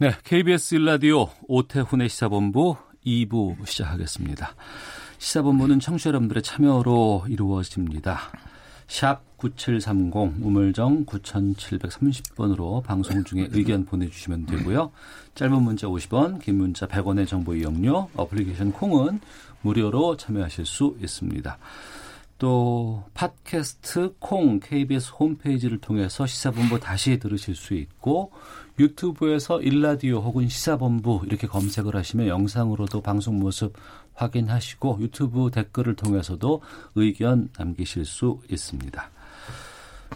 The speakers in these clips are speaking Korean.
네, KBS 일라디오 오태훈의 시사본부 2부 시작하겠습니다. 시사본부는 청취자 여러분들의 참여로 이루어집니다. 샵 9730 우물정 9730번으로 방송 중에 의견 보내주시면 되고요. 짧은 문자 50원, 긴 문자 100원의 정보 이용료, 어플리케이션 콩은 무료로 참여하실 수 있습니다. 또 팟캐스트 콩 KBS 홈페이지를 통해서 시사본부 다시 들으실 수 있고 유튜브에서 일라디오 혹은 시사본부 이렇게 검색을 하시면 영상으로도 방송 모습 확인하시고 유튜브 댓글을 통해서도 의견 남기실 수 있습니다.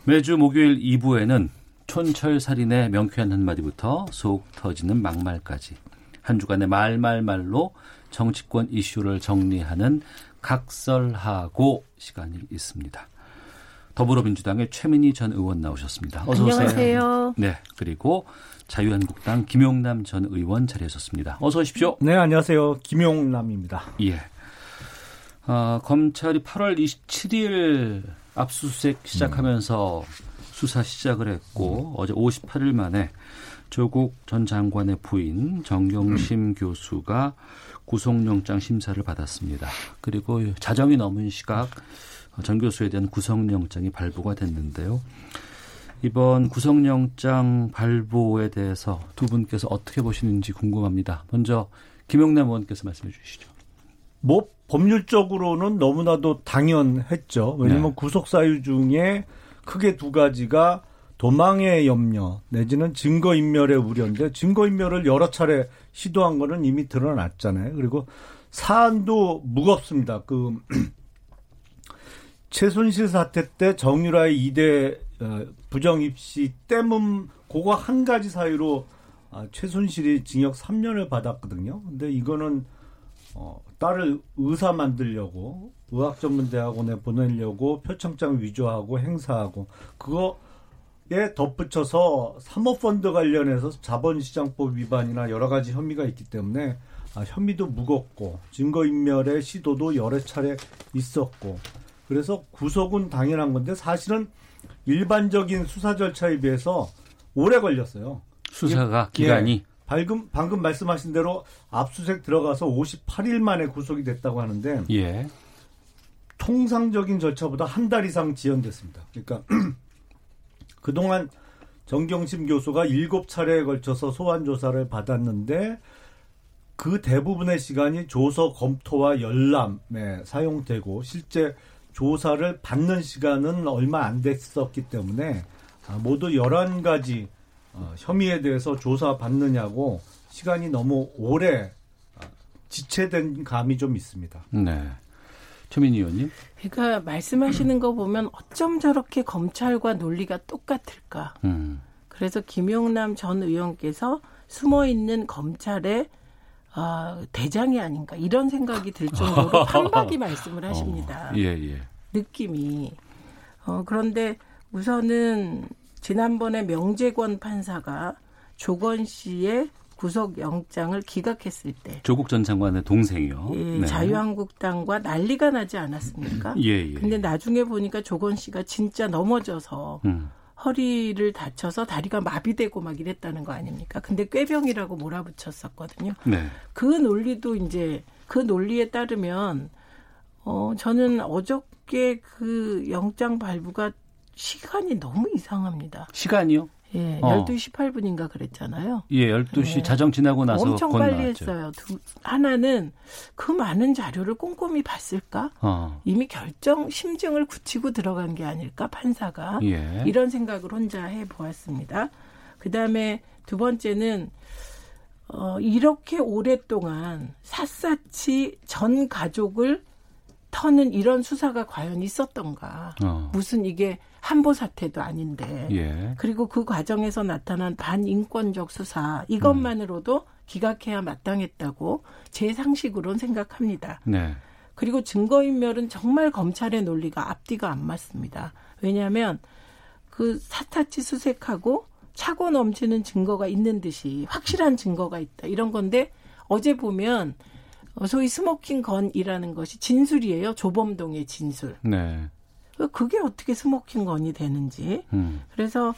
매주 목요일 2부에는 촌철살인의 명쾌한 한마디부터 속 터지는 막말까지 한 주간의 말말말로 정치권 이슈를 정리하는 각설하고 시간이 있습니다. 더불어민주당의 최민희 전 의원 나오셨습니다. 어서 오세요. 안녕하세요. 네, 그리고 자유한국당 김용남 전 의원 자리하셨습니다. 어서 오십시오. 네, 안녕하세요. 김용남입니다. 예. 아, 검찰이 8월 27일 압수수색 시작하면서 음. 수사 시작을 했고 음. 어제 58일 만에 조국 전 장관의 부인 정경심 음. 교수가 구속영장 심사를 받았습니다. 그리고 자정이 넘은 시각 전 교수에 대한 구속영장이 발부가 됐는데요. 이번 구속영장 발부에 대해서 두 분께서 어떻게 보시는지 궁금합니다. 먼저 김용남 의원께서 말씀해 주시죠. 뭐 법률적으로는 너무나도 당연했죠. 왜냐하면 네. 구속 사유 중에 크게 두 가지가 도망의 염려 내지는 증거인멸의 우려인데 증거인멸을 여러 차례 시도한 거는 이미 드러났잖아요. 그리고 사안도 무겁습니다. 그 최순실 사태 때 정유라의 2대 어, 부정 입시 때문 그거 한 가지 사유로 아, 최순실이 징역 3년을 받았거든요. 근데 이거는 어, 딸을 의사 만들려고 의학전문대학원에 보내려고 표창장 위조하고 행사하고 그거에 덧붙여서 사모펀드 관련해서 자본시장법 위반이나 여러 가지 혐의가 있기 때문에 아, 혐의도 무겁고 증거인멸의 시도도 여러 차례 있었고 그래서 구속은 당연한 건데 사실은 일반적인 수사 절차에 비해서 오래 걸렸어요. 수사가 기간이 예, 방금 방금 말씀하신 대로 압수색 들어가서 58일 만에 구속이 됐다고 하는데 예. 통상적인 절차보다 한 달 이상 지연됐습니다. 그러니까 그동안 정경심 교수가 7차례에 걸쳐서 소환 조사를 받았는데 그 대부분의 시간이 조서 검토와 열람에 사용되고 실제 조사를 받는 시간은 얼마 안 됐었기 때문에 아, 모두 11가지 어, 혐의에 대해서 조사받느냐고 시간이 너무 오래 아, 지체된 감이 좀 있습니다. 네. 최민희 의원님. 그러니까 말씀하시는 거 보면 어쩜 저렇게 검찰과 논리가 똑같을까. 음. 그래서 김용남 전 의원께서 숨어 있는 검찰의 아, 대장이 아닌가 이런 생각이 들 정도로 판박이 말씀을 하십니다. 어, 예, 예. 느낌이. 어, 그런데 우선은 지난번에 명재권 판사가 조건 씨의 구속 영장을 기각했을 때 조국 전 장관의 동생이요. 예, 네. 자유한국당과 난리가 나지 않았습니까? 예, 예. 근데 나중에 보니까 조건 씨가 진짜 넘어져서 음. 허리를 다쳐서 다리가 마비되고 막 이랬다는 거 아닙니까? 근데 꾀병이라고 몰아붙였었거든요. 네. 그 논리도 이제 그 논리에 따르면 어 저는 어저께 그 영장 발부가 시간이 너무 이상합니다. 시간이요? 예, 어. 12시 18분인가 그랬잖아요. 예, 12시 예. 자정 지나고 나서 엄청 빨리 했어요. 두, 하나는 그 많은 자료를 꼼꼼히 봤을까? 어. 이미 결정 심증을 굳히고 들어간 게 아닐까 판사가 예. 이런 생각을 혼자 해 보았습니다. 그다음에 두 번째는 어, 이렇게 오랫동안 샅샅이 전 가족을 터는 이런 수사가 과연 있었던가. 어. 무슨 이게 한보 사태도 아닌데. 예. 그리고 그 과정에서 나타난 반인권적 수사 이것만으로도 기각해야 마땅했다고 제 상식으로는 생각합니다. 네. 그리고 증거인멸은 정말 검찰의 논리가 앞뒤가 안 맞습니다. 왜냐하면 그 샅샅이 수색하고 차고 넘치는 증거가 있는 듯이 확실한 증거가 있다 이런 건데 어제 보면 어, 소위 smoking gun이라는 것이 진술이에요 조범동의 진술. 네. 그게 어떻게 smoking gun이 되는지. 음. 그래서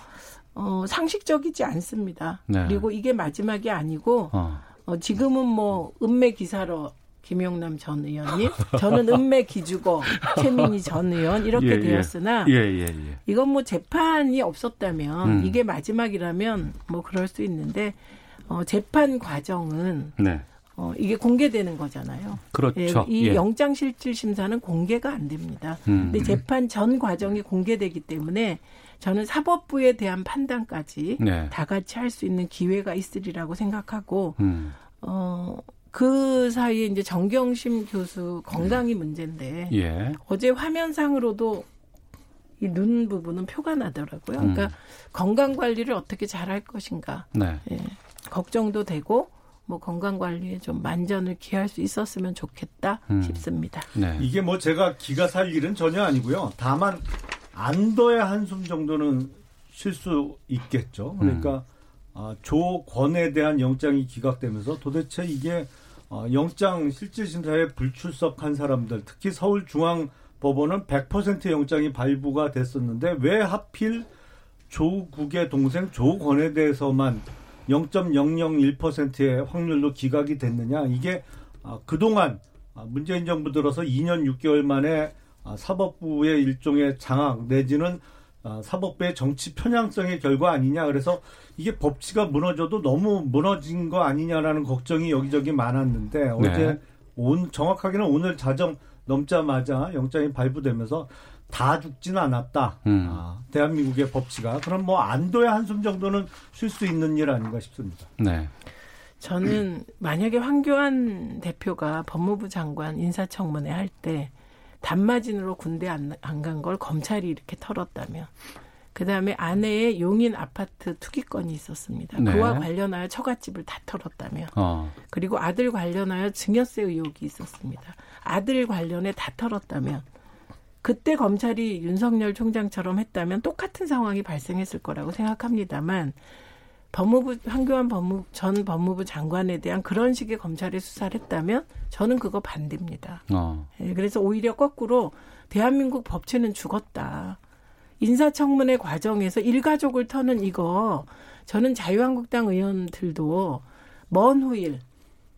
어, 상식적이지 않습니다. 네. 그리고 이게 마지막이 아니고 어. 어, 지금은 뭐 은매 기사로 김용남 전 의원님, 저는 은매 기주고 최민희 전 의원 이렇게 예, 되었으나 예, 예, 예. 이건 뭐 재판이 없었다면 음. 이게 마지막이라면 뭐 그럴 수 있는데 어, 재판 과정은 네. 어, 이게 공개되는 거잖아요. 그렇죠. 예, 이 예. 영장실질 심사는 공개가 안 됩니다. 음. 근데 재판 전 과정이 공개되기 때문에 저는 사법부에 대한 판단까지 네. 다 같이 할 수 있는 기회가 있으리라고 생각하고 음. 어, 그 사이에 이제 정경심 교수 건강이 문제인데 예. 어제 화면상으로도 이 눈 부분은 표가 나더라고요. 그러니까 음. 건강 관리를 어떻게 잘 할 것인가 네. 예, 걱정도 되고 뭐 건강 관리에 좀 만전을 기할 수 있었으면 좋겠다 음. 싶습니다. 네. 이게 뭐 제가 기가 살 일은 전혀 아니고요. 다만 안도의 한숨 정도는 쉴 수 있겠죠. 그러니까 아, 조권에 대한 영장이 기각되면서 도대체 이게 어, 영장 실질심사에 불출석한 사람들, 특히 서울중앙법원은 100% 영장이 발부가 됐었는데 왜 하필 조국의 동생 조권에 대해서만 0.001%의 확률로 기각이 됐느냐? 이게 아, 그동안 아, 문재인 정부 들어서 2년 6개월 만에 아, 사법부의 일종의 장악 내지는 아, 사법부의 정치 편향성의 결과 아니냐. 그래서 이게 법치가 무너져도 너무 무너진 거 아니냐라는 걱정이 여기저기 많았는데 어제 온 정확하게는 오늘 자정 넘자마자 영장이 발부되면서 다 죽지는 않았다. 음. 아, 대한민국의 법치가 그럼 뭐 안도의 한숨 정도는 쉴 수 있는 일 아닌가 싶습니다. 네. 저는 만약에 황교안 대표가 법무부 장관 인사청문회 할 때 단마진으로 군대 안 간 걸 검찰이 이렇게 털었다면 그 다음에 아내의 용인 아파트 투기건이 있었습니다. 네. 그와 관련하여 처갓집을 다 털었다면 어. 그리고 아들 관련하여 증여세 의혹이 있었습니다. 아들 관련해 다 털었다면 그때 검찰이 윤석열 총장처럼 했다면 똑같은 상황이 발생했을 거라고 생각합니다만 법무부 황교안 법무 전 법무부 장관에 대한 그런 식의 검찰의 수사를 했다면 저는 그거 반대입니다. 어. 예, 그래서 오히려 거꾸로 대한민국 법치는 죽었다. 인사청문회 과정에서 일가족을 터는 이거 저는 자유한국당 의원들도 먼 후일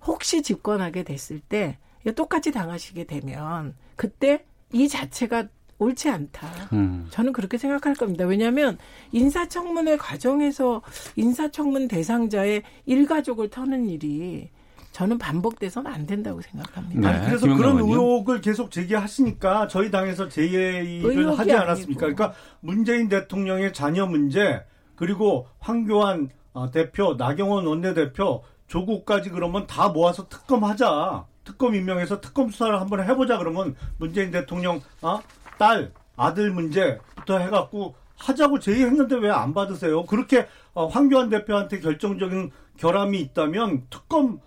혹시 집권하게 됐을 때 똑같이 당하시게 되면 그때 이 자체가 옳지 않다. 음. 저는 그렇게 생각할 겁니다. 왜냐하면 인사청문회 과정에서 인사청문 대상자의 일가족을 터는 일이 저는 반복돼서는 안 된다고 생각합니다. 네. 아니, 그래서 그런. 의혹을 계속 제기하시니까 저희 당에서 제의를 하지 않았습니까? 아니고. 그러니까 문재인 대통령의 자녀 문제 그리고 황교안 어, 대표, 나경원 원내대표, 조국까지 그러면 다 모아서 특검하자. 특검 임명해서 특검 수사를 한번 해보자 그러면 문재인 대통령 아, 딸, 아들 문제부터 해갖고 하자고 제의했는데 왜 안 받으세요? 그렇게 어, 황교안 대표한테 결정적인 결함이 있다면 특검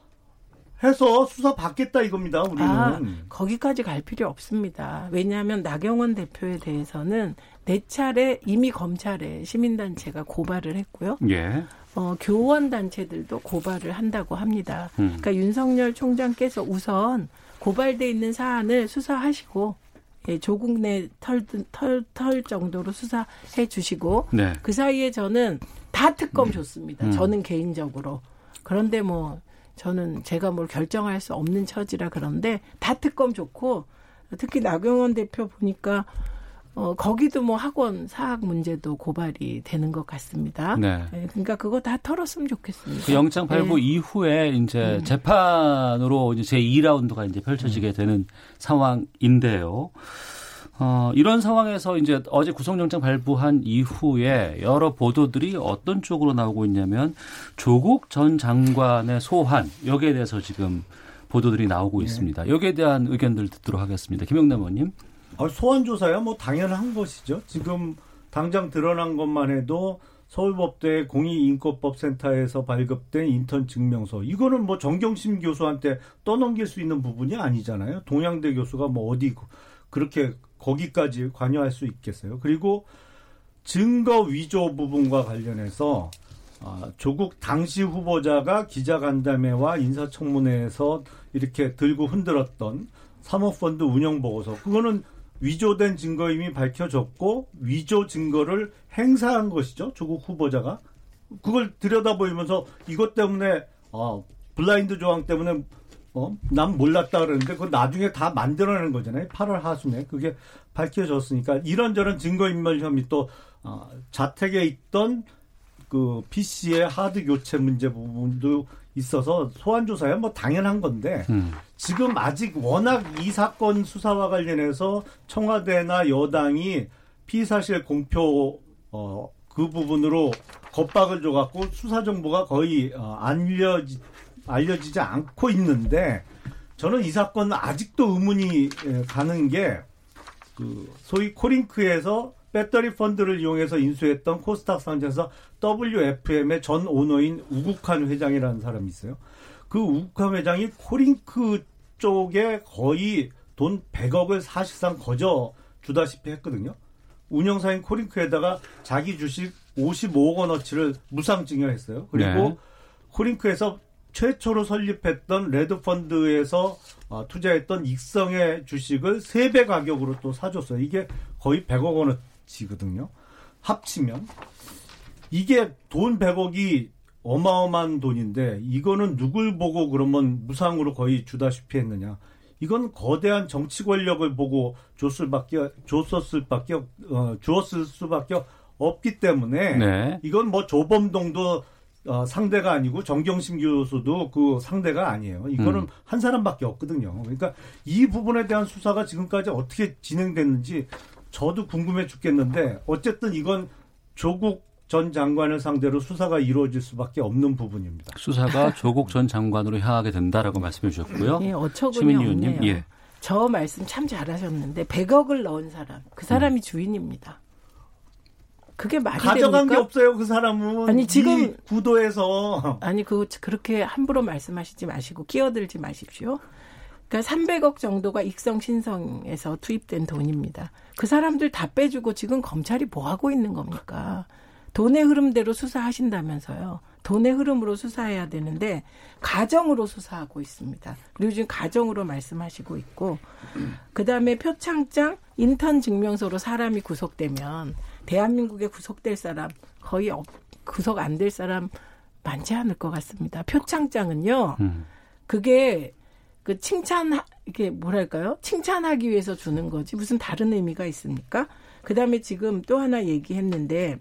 해서 수사 받겠다 이겁니다. 우리는. 아, 거기까지 갈 필요 없습니다. 왜냐하면 나경원 대표에 대해서는 네 차례 이미 검찰에 시민단체가 고발을 했고요. 예. 어, 교원 단체들도 고발을 한다고 합니다. 음. 그러니까 윤석열 총장께서 우선 고발돼 있는 사안을 수사하시고 예, 조국 내 털, 털, 털 정도로 수사해 주시고 네. 그 사이에 저는 다 특검 좋습니다. 음. 저는 개인적으로. 그런데 뭐 저는 제가 뭘 결정할 수 없는 처지라 그런데 다 특검 좋고 특히 나경원 대표 보니까 어 거기도 뭐 학원 사학 문제도 고발이 되는 것 같습니다. 네. 예, 그러니까 그거 다 털었으면 좋겠습니다. 그 영장 발부 네. 이후에 이제 음. 재판으로 이제 제 2라운드가 이제 펼쳐지게 되는 상황인데요. 어, 이런 상황에서 이제 어제 구속영장 발부한 이후에 여러 보도들이 어떤 쪽으로 나오고 있냐면 조국 전 장관의 소환 여기에 대해서 지금 보도들이 나오고 네. 있습니다. 여기에 대한 의견들 듣도록 하겠습니다. 김영남 의원님. 아, 소환 조사야 뭐 당연한 것이죠. 지금 당장 드러난 것만 해도 서울법대 공익인권법센터에서 발급된 인턴 증명서 이거는 뭐 정경심 교수한테 떠넘길 수 있는 부분이 아니잖아요. 동양대 교수가 뭐 어디 그렇게 거기까지 관여할 수 있겠어요. 그리고 증거 위조 부분과 관련해서 아, 조국 당시 후보자가 기자간담회와 인사청문회에서 이렇게 들고 흔들었던 사모펀드 운영 보고서 그거는 위조된 증거 이미 밝혀졌고 위조 증거를 행사한 것이죠. 조국 후보자가. 그걸 들여다보면서 이것 때문에 어, 블라인드 조항 때문에 어, 난 몰랐다 그러는데 그거 나중에 다 만들어내는 거잖아요. 8월 하순에. 그게 밝혀졌으니까 이런저런 증거인멸 혐의 또 어, 자택에 있던 그 PC의 하드 교체 문제 부분도 있어서 소환 조사야 뭐 당연한 건데 음. 지금 아직 워낙 이 사건 수사와 관련해서 청와대나 여당이 피사실 공표 어 그 부분으로 겁박을 줘갖고 수사 정보가 거의 어, 알려지 알려지지 않고 있는데 저는 이 사건은 아직도 의문이 가는 게 그 소위 코링크에서 배터리 펀드를 이용해서 인수했던 코스닥 상장사 WFM의 전 오너인 우국한 회장이라는 사람이 있어요. 그 우국한 회장이 코링크 쪽에 거의 돈 100억을 사실상 거저 주다시피 했거든요. 운영사인 코링크에다가 자기 주식 55억 원어치를 무상 증여했어요. 그리고 네. 코링크에서 최초로 설립했던 레드펀드에서 어, 투자했던 익성의 주식을 3배 가격으로 또 사줬어요. 이게 거의 100억 원을 지거든요. 합치면 이게 돈 100억이 어마어마한 돈인데 이거는 누굴 보고 그러면 무상으로 거의 주다시피 했느냐. 이건 거대한 정치 권력을 보고 줬을 밖에 줬었을 밖에 어, 주었을 수밖에 없기 때문에 네. 이건 뭐 조범동도 어, 상대가 아니고 정경심 교수도 그 상대가 아니에요. 이거는 음. 한 사람밖에 없거든요. 그러니까 이 부분에 대한 수사가 지금까지 어떻게 진행됐는지 저도 궁금해 죽겠는데 어쨌든 이건 조국 전 장관을 상대로 수사가 이루어질 수밖에 없는 부분입니다. 수사가 조국 전 장관으로 향하게 된다라고 말씀해 주셨고요. 예, 어처구니 없네요. 예. 저 말씀 참 잘하셨는데 100억을 넣은 사람, 그 사람이 음. 주인입니다. 그게 말이 가져간 됩니까? 게 없어요, 그 사람은. 아니 지금 구도에서 아니 그 그렇게 함부로 말씀하시지 마시고 끼어들지 마십시오. 그러니까 300억 정도가 익성 신성에서 투입된 돈입니다. 그 사람들 다 빼주고 지금 검찰이 뭐 하고 있는 겁니까? 돈의 흐름대로 수사하신다면서요. 돈의 흐름으로 수사해야 되는데 가정으로 수사하고 있습니다. 그리고 지금 가정으로 말씀하시고 있고 그다음에 표창장 인턴 증명서로 사람이 구속되면 대한민국에 구속될 사람 거의 구속 안 될 사람 많지 않을 것 같습니다. 표창장은요. 음. 그게 그 칭찬 이게 뭐랄까요? 칭찬하기 위해서 주는 거지 무슨 다른 의미가 있습니까? 그다음에 지금 또 하나 얘기했는데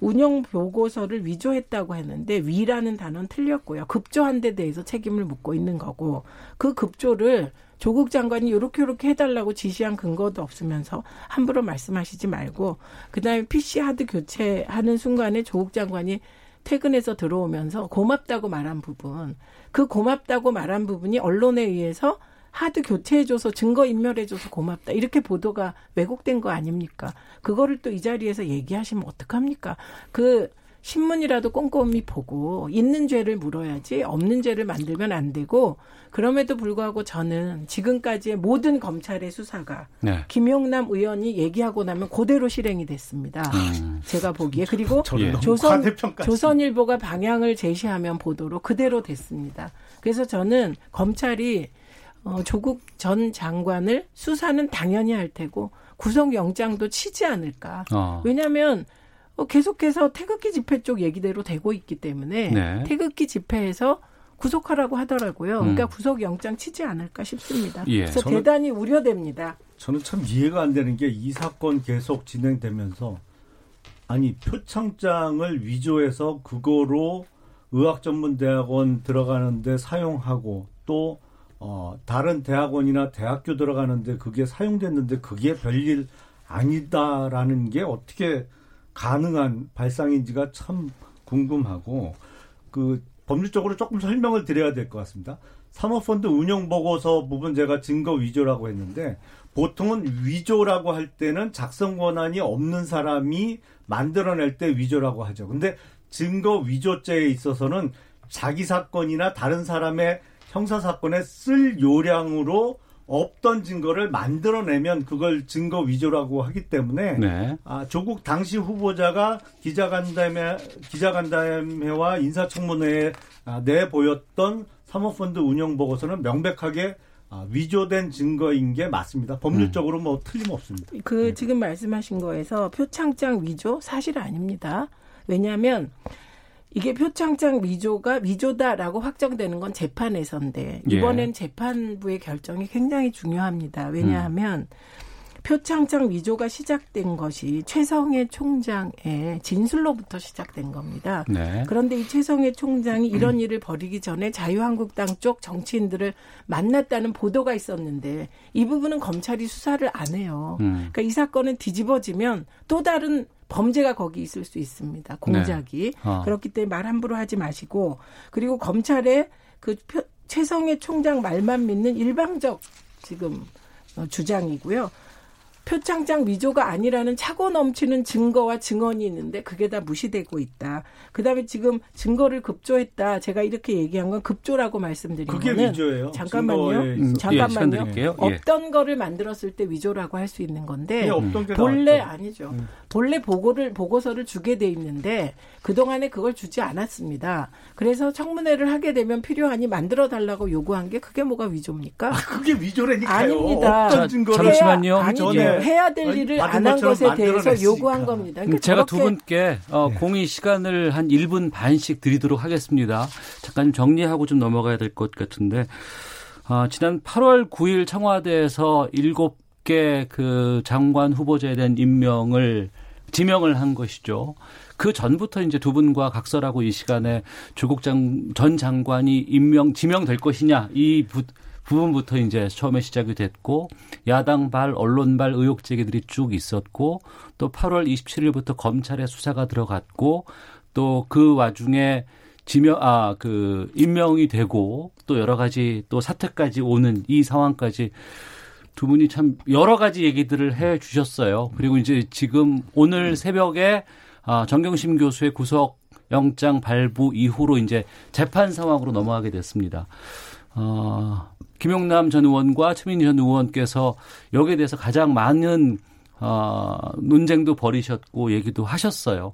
운영 보고서를 위조했다고 했는데 위라는 단어는 틀렸고요. 급조한 데 대해서 책임을 묻고 있는 거고 그 급조를 조국 장관이 이렇게 이렇게 해달라고 지시한 근거도 없으면서 함부로 말씀하시지 말고 그다음에 PC 하드 교체하는 순간에 조국 장관이 퇴근해서 들어오면서 고맙다고 말한 부분, 그 고맙다고 말한 부분이 언론에 의해서 하드 교체해줘서 증거 인멸해줘서 고맙다. 이렇게 보도가 왜곡된 거 아닙니까? 그거를 또 이 자리에서 얘기하시면 어떡합니까? 그 신문이라도 꼼꼼히 보고 있는 죄를 물어야지 없는 죄를 만들면 안 되고 그럼에도 불구하고 저는 지금까지의 모든 검찰의 수사가 네. 김용남 의원이 얘기하고 나면 그대로 실행이 됐습니다. 음. 제가 보기에 그리고 예. 조선 조선일보가 방향을 제시하면 보도로 그대로 됐습니다. 그래서 저는 검찰이 어, 조국 전 장관을 수사는 당연히 할 테고 구속영장도 치지 않을까. 어. 왜냐하면 어, 계속해서 태극기 집회 쪽 얘기대로 되고 있기 때문에 네. 태극기 집회에서 구속하라고 하더라고요. 그러니까 음. 구속영장 치지 않을까 싶습니다. 예. 그래서 저는, 대단히 우려됩니다. 저는 참 이해가 안 되는 게 이 사건 계속 진행되면서 아니 표창장을 위조해서 그거로 의학전문대학원 들어가는데 사용하고 또 어, 다른 대학원이나 대학교 들어가는데 그게 사용됐는데 그게 별일 아니다라는 게 어떻게 가능한 발상인지가 참 궁금하고 그 법률적으로 조금 설명을 드려야 될 것 같습니다. 사모펀드 운영 보고서 부분 제가 증거 위조라고 했는데 보통은 위조라고 할 때는 작성 권한이 없는 사람이 만들어낼 때 위조라고 하죠. 근데 증거 위조죄에 있어서는 자기 사건이나 다른 사람의 형사 사건에 쓸 요량으로 없던 증거를 만들어내면 그걸 증거 위조라고 하기 때문에 네. 아, 조국 당시 후보자가 기자간담회 기자간담회와 인사청문회에 아, 내 보였던 사모펀드 운영 보고서는 명백하게 아, 위조된 증거인 게 맞습니다. 법률적으로 뭐 틀림없습니다. 그 네. 지금 말씀하신 거에서 표창장 위조 사실 아닙니다. 왜냐하면 이게 표창장 위조가 위조다라고 확정되는 건 재판에서인데 예. 이번엔 예. 재판부의 결정이 굉장히 중요합니다. 왜냐하면 음. 표창장 위조가 시작된 것이 최성해 총장의 진술로부터 시작된 겁니다. 네. 그런데 이 최성해 총장이 이런 일을 벌이기 전에 자유한국당 쪽 정치인들을 만났다는 보도가 있었는데 이 부분은 검찰이 수사를 안 해요. 음. 그러니까 이 사건은 뒤집어지면 또 다른 범죄가 거기 있을 수 있습니다. 공작이. 네. 어. 그렇기 때문에 말 함부로 하지 마시고 그리고 검찰의 그 표, 최성해 총장 말만 믿는 일방적 지금 어, 주장이고요. 표창장 위조가 아니라는 차고 넘치는 증거와 증언이 있는데 그게 다 무시되고 있다. 그다음에 지금 증거를 급조했다. 제가 이렇게 얘기한 건 급조라고 말씀드린 그게 거는 위조예요. 잠깐만요. 음, 잠깐만요. 예, 없던 예. 거를 만들었을 때 위조라고 할 수 있는 건데 예, 본래 나왔죠. 아니죠. 음. 본래 보고를 보고서를 주게 돼 있는데 그동안에 그걸 주지 않았습니다. 그래서 청문회를 하게 되면 필요하니 만들어 달라고 요구한 게 그게 뭐가 위조입니까? 아, 그게 위조라니까요. 아닙니다. 어떤 증거를 잠시만요. 아니, 예. 해야 될 일을 안 한 것에 대해서 요구한 겁니다. 그러니까 제가 두 분께 어, 네. 공의 시간을 한 1분 반씩 드리도록 하겠습니다. 잠깐 정리하고 좀 넘어가야 될 것 같은데 어, 지난 8월 9일 청와대에서 7개 그 장관 후보자에 대한 임명을 지명을 한 것이죠. 그 전부터 이제 두 분과 각설하고 이 시간에 조국 장, 전 장관이 임명, 지명될 것이냐 이 부, 부분부터 이제 처음에 시작이 됐고 야당 발 언론 발 의혹 제기들이 쭉 있었고 또 8월 27일부터 검찰의 수사가 들어갔고 또 그 와중에 지명 아 그 임명이 되고 또 여러 가지 또 사태까지 오는 이 상황까지 두 분이 참 여러 가지 얘기들을 해 주셨어요. 그리고 이제 지금 오늘 새벽에 아 정경심 교수의 구속 영장 발부 이후로 이제 재판 상황으로 넘어가게 됐습니다. 어, 김용남 전 의원과 최민희 전 의원께서 여기에 대해서 가장 많은 어, 논쟁도 벌이셨고 얘기도 하셨어요.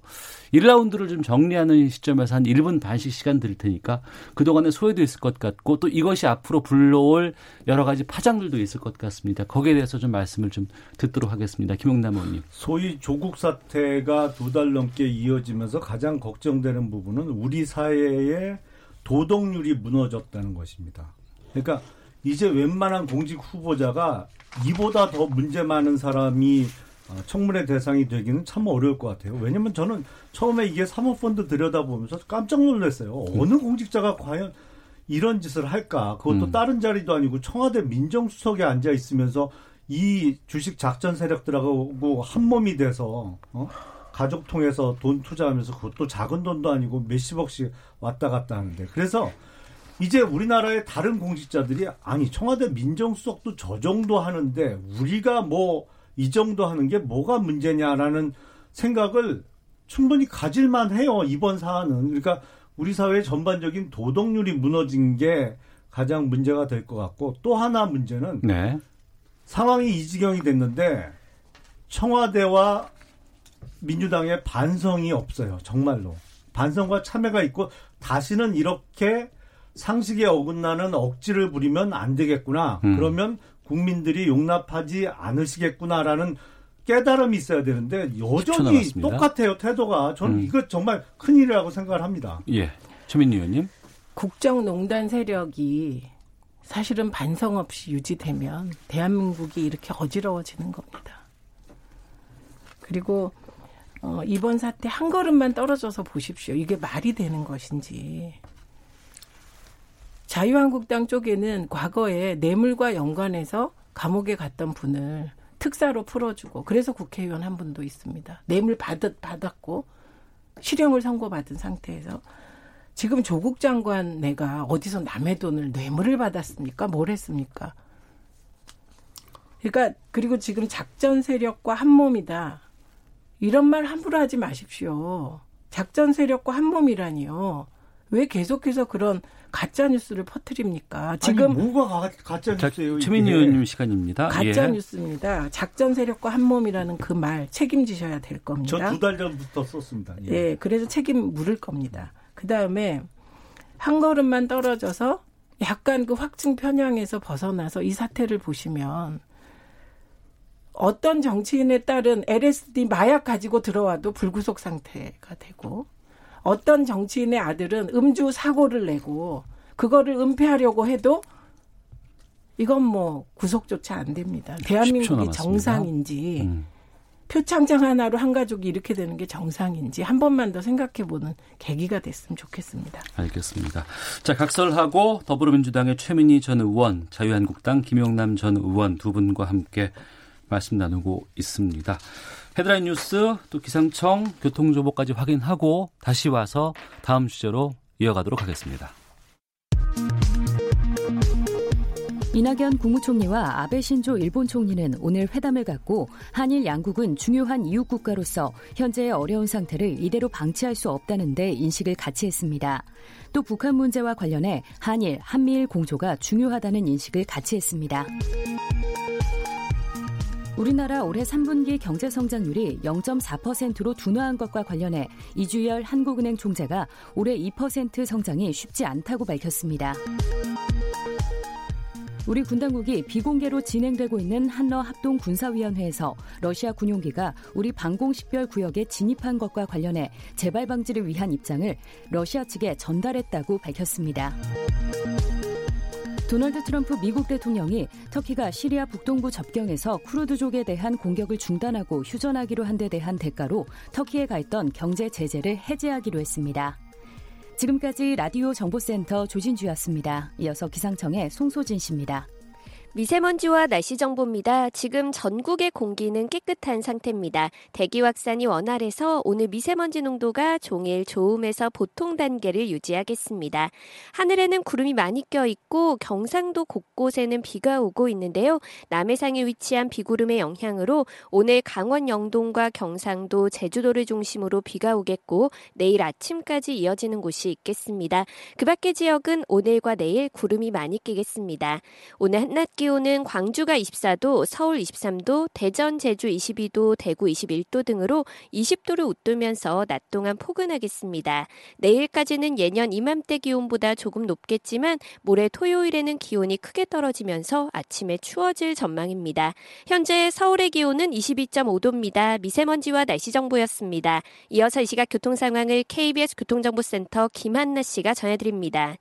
1라운드를 좀 정리하는 시점에서 한 1분 반씩 시간 드릴 테니까 그동안에 소외도 있을 것 같고 또 이것이 앞으로 불러올 여러 가지 파장들도 있을 것 같습니다. 거기에 대해서 좀 말씀을 좀 듣도록 하겠습니다. 김용남 의원님. 소위 조국 사태가 두 달 넘게 이어지면서 가장 걱정되는 부분은 우리 사회의 도덕률이 무너졌다는 것입니다. 그러니까 이제 웬만한 공직 후보자가 이보다 더 문제 많은 사람이 어, 청문회 대상이 되기는 참 어려울 것 같아요. 왜냐면 저는 처음에 이게 사모펀드 들여다보면서 깜짝 놀랐어요. 어느 공직자가 과연 이런 짓을 할까? 그것도 음. 다른 자리도 아니고 청와대 민정수석에 앉아 있으면서 이 주식 작전 세력들하고 한 몸이 돼서 어? 가족 통해서 돈 투자하면서 그것도 작은 돈도 아니고 몇십억씩 왔다 갔다 하는데 그래서 이제 우리나라의 다른 공직자들이 아니 청와대 민정수석도 저 정도 하는데 우리가 뭐 이 정도 하는 게 뭐가 문제냐라는 생각을 충분히 가질만 해요 이번 사안은 그러니까 우리 사회의 전반적인 도덕률이 무너진 게 가장 문제가 될 것 같고 또 하나 문제는 네. 상황이 이 지경이 됐는데 청와대와 민주당의 반성이 없어요 정말로 반성과 참여가 있고 다시는 이렇게 상식에 어긋나는 억지를 부리면 안 되겠구나. 음. 그러면 국민들이 용납하지 않으시겠구나라는 깨달음이 있어야 되는데 여전히 똑같아요 태도가 저는 음. 이거 정말 큰일이라고 생각을 합니다. 예, 최민희 의원님. 국정농단 세력이 사실은 반성 없이 유지되면 대한민국이 이렇게 어지러워지는 겁니다. 그리고 어, 이번 사태 한 걸음만 떨어져서 보십시오. 이게 말이 되는 것인지. 자유한국당 쪽에는 과거에 뇌물과 연관해서 감옥에 갔던 분을 특사로 풀어주고 그래서 국회의원 한 분도 있습니다. 뇌물 받았, 받았고 실형을 선고받은 상태에서 지금 조국 장관 내가 어디서 남의 돈을 뇌물을 받았습니까? 뭘 했습니까? 그러니까 그리고 지금 작전 세력과 한 몸이다. 이런 말 함부로 하지 마십시오. 작전 세력과 한 몸이라니요. 왜 계속해서 그런 가짜 뉴스를 퍼뜨립니까? 지금 아니, 뭐가 가 짜 뉴스예요? 최민희 의원님 시간입니다. 가짜 예. 뉴스입니다. 작전 세력과 한 몸이라는 그 말 책임지셔야 될 겁니다. 저 두 달 전부터 썼습니다. 예. 예, 그래서 책임 물을 겁니다. 그 다음에 한 걸음만 떨어져서 약간 그 확증 편향에서 벗어나서 이 사태를 보시면 어떤 정치인에 따른 LSD 마약 가지고 들어와도 불구속 상태가 되고 어떤 정치인의 아들은 음주 사고를 내고 그거를 은폐하려고 해도 이건 뭐 구속조차 안 됩니다. 대한민국이 정상인지 음. 표창장 하나로 한 가족이 이렇게 되는 게 정상인지 한 번만 더 생각해보는 계기가 됐으면 좋겠습니다. 알겠습니다. 자 각설하고 더불어민주당의 최민희 전 의원, 자유한국당 김용남 전 의원 두 분과 함께 말씀 나누고 있습니다. 헤드라인 뉴스 또 기상청 교통정보까지 확인하고 다시 와서 다음 주제로 이어가도록 하겠습니다. 이낙연 국무총리와 아베 신조 일본 총리는 오늘 회담을 갖고 한일 양국은 중요한 이웃 국가로서 현재의 어려운 상태를 이대로 방치할 수 없다는 데 인식을 같이 했습니다. 또 북한 문제와 관련해 한일, 한미일 공조가 중요하다는 인식을 같이 했습니다. 우리나라 올해 3분기 경제 성장률이 0.4%로 둔화한 것과 관련해 이주열 한국은행 총재가 올해 2% 성장이 쉽지 않다고 밝혔습니다. 우리 군 당국이 비공개로 진행되고 있는 한러 합동 군사위원회에서 러시아 군용기가 우리 방공식별 구역에 진입한 것과 관련해 재발 방지를 위한 입장을 러시아 측에 전달했다고 밝혔습니다. 도널드 트럼프 미국 대통령이 터키가 시리아 북동부 접경에서 쿠르드족에 대한 공격을 중단하고 휴전하기로 한 데 대한 대가로 터키에 가했던 경제 제재를 해제하기로 했습니다. 지금까지 라디오 정보센터 조진주였습니다. 이어서 기상청의 송소진 씨입니다. 미세먼지와 날씨 정보입니다. 지금 전국의 공기는 깨끗한 상태입니다. 대기 확산이 원활해서 오늘 미세먼지 농도가 종일 좋음에서 보통 단계를 유지하겠습니다. 하늘에는 구름이 많이 껴 있고 경상도 곳곳에는 비가 오고 있는데요. 남해상에 위치한 비구름의 영향으로 오늘 강원 영동과 경상도, 제주도를 중심으로 비가 오겠고 내일 아침까지 이어지는 곳이 있겠습니다. 그 밖의 지역은 오늘과 내일 구름이 많이 끼겠습니다. 오늘 한낮 기온 은 광주가 24도, 서울 23도, 대전, 제주 22도, 대구 21도 등으로 20도를 웃돌면서 낮 동안 포근하겠습니다. 내일까지는 예년 이맘때 기온보다 조금 높겠지만 모레 토요일에는 기온이 크게 떨어지면서 아침에 추워질 전망입니다. 현재 서울의 기온은 22.5도입니다. 미세먼지와 날씨 정보였습니다. 이어서 이 시각 교통 상황을 KBS 교통정보센터 김한나 씨가 전해드립니다.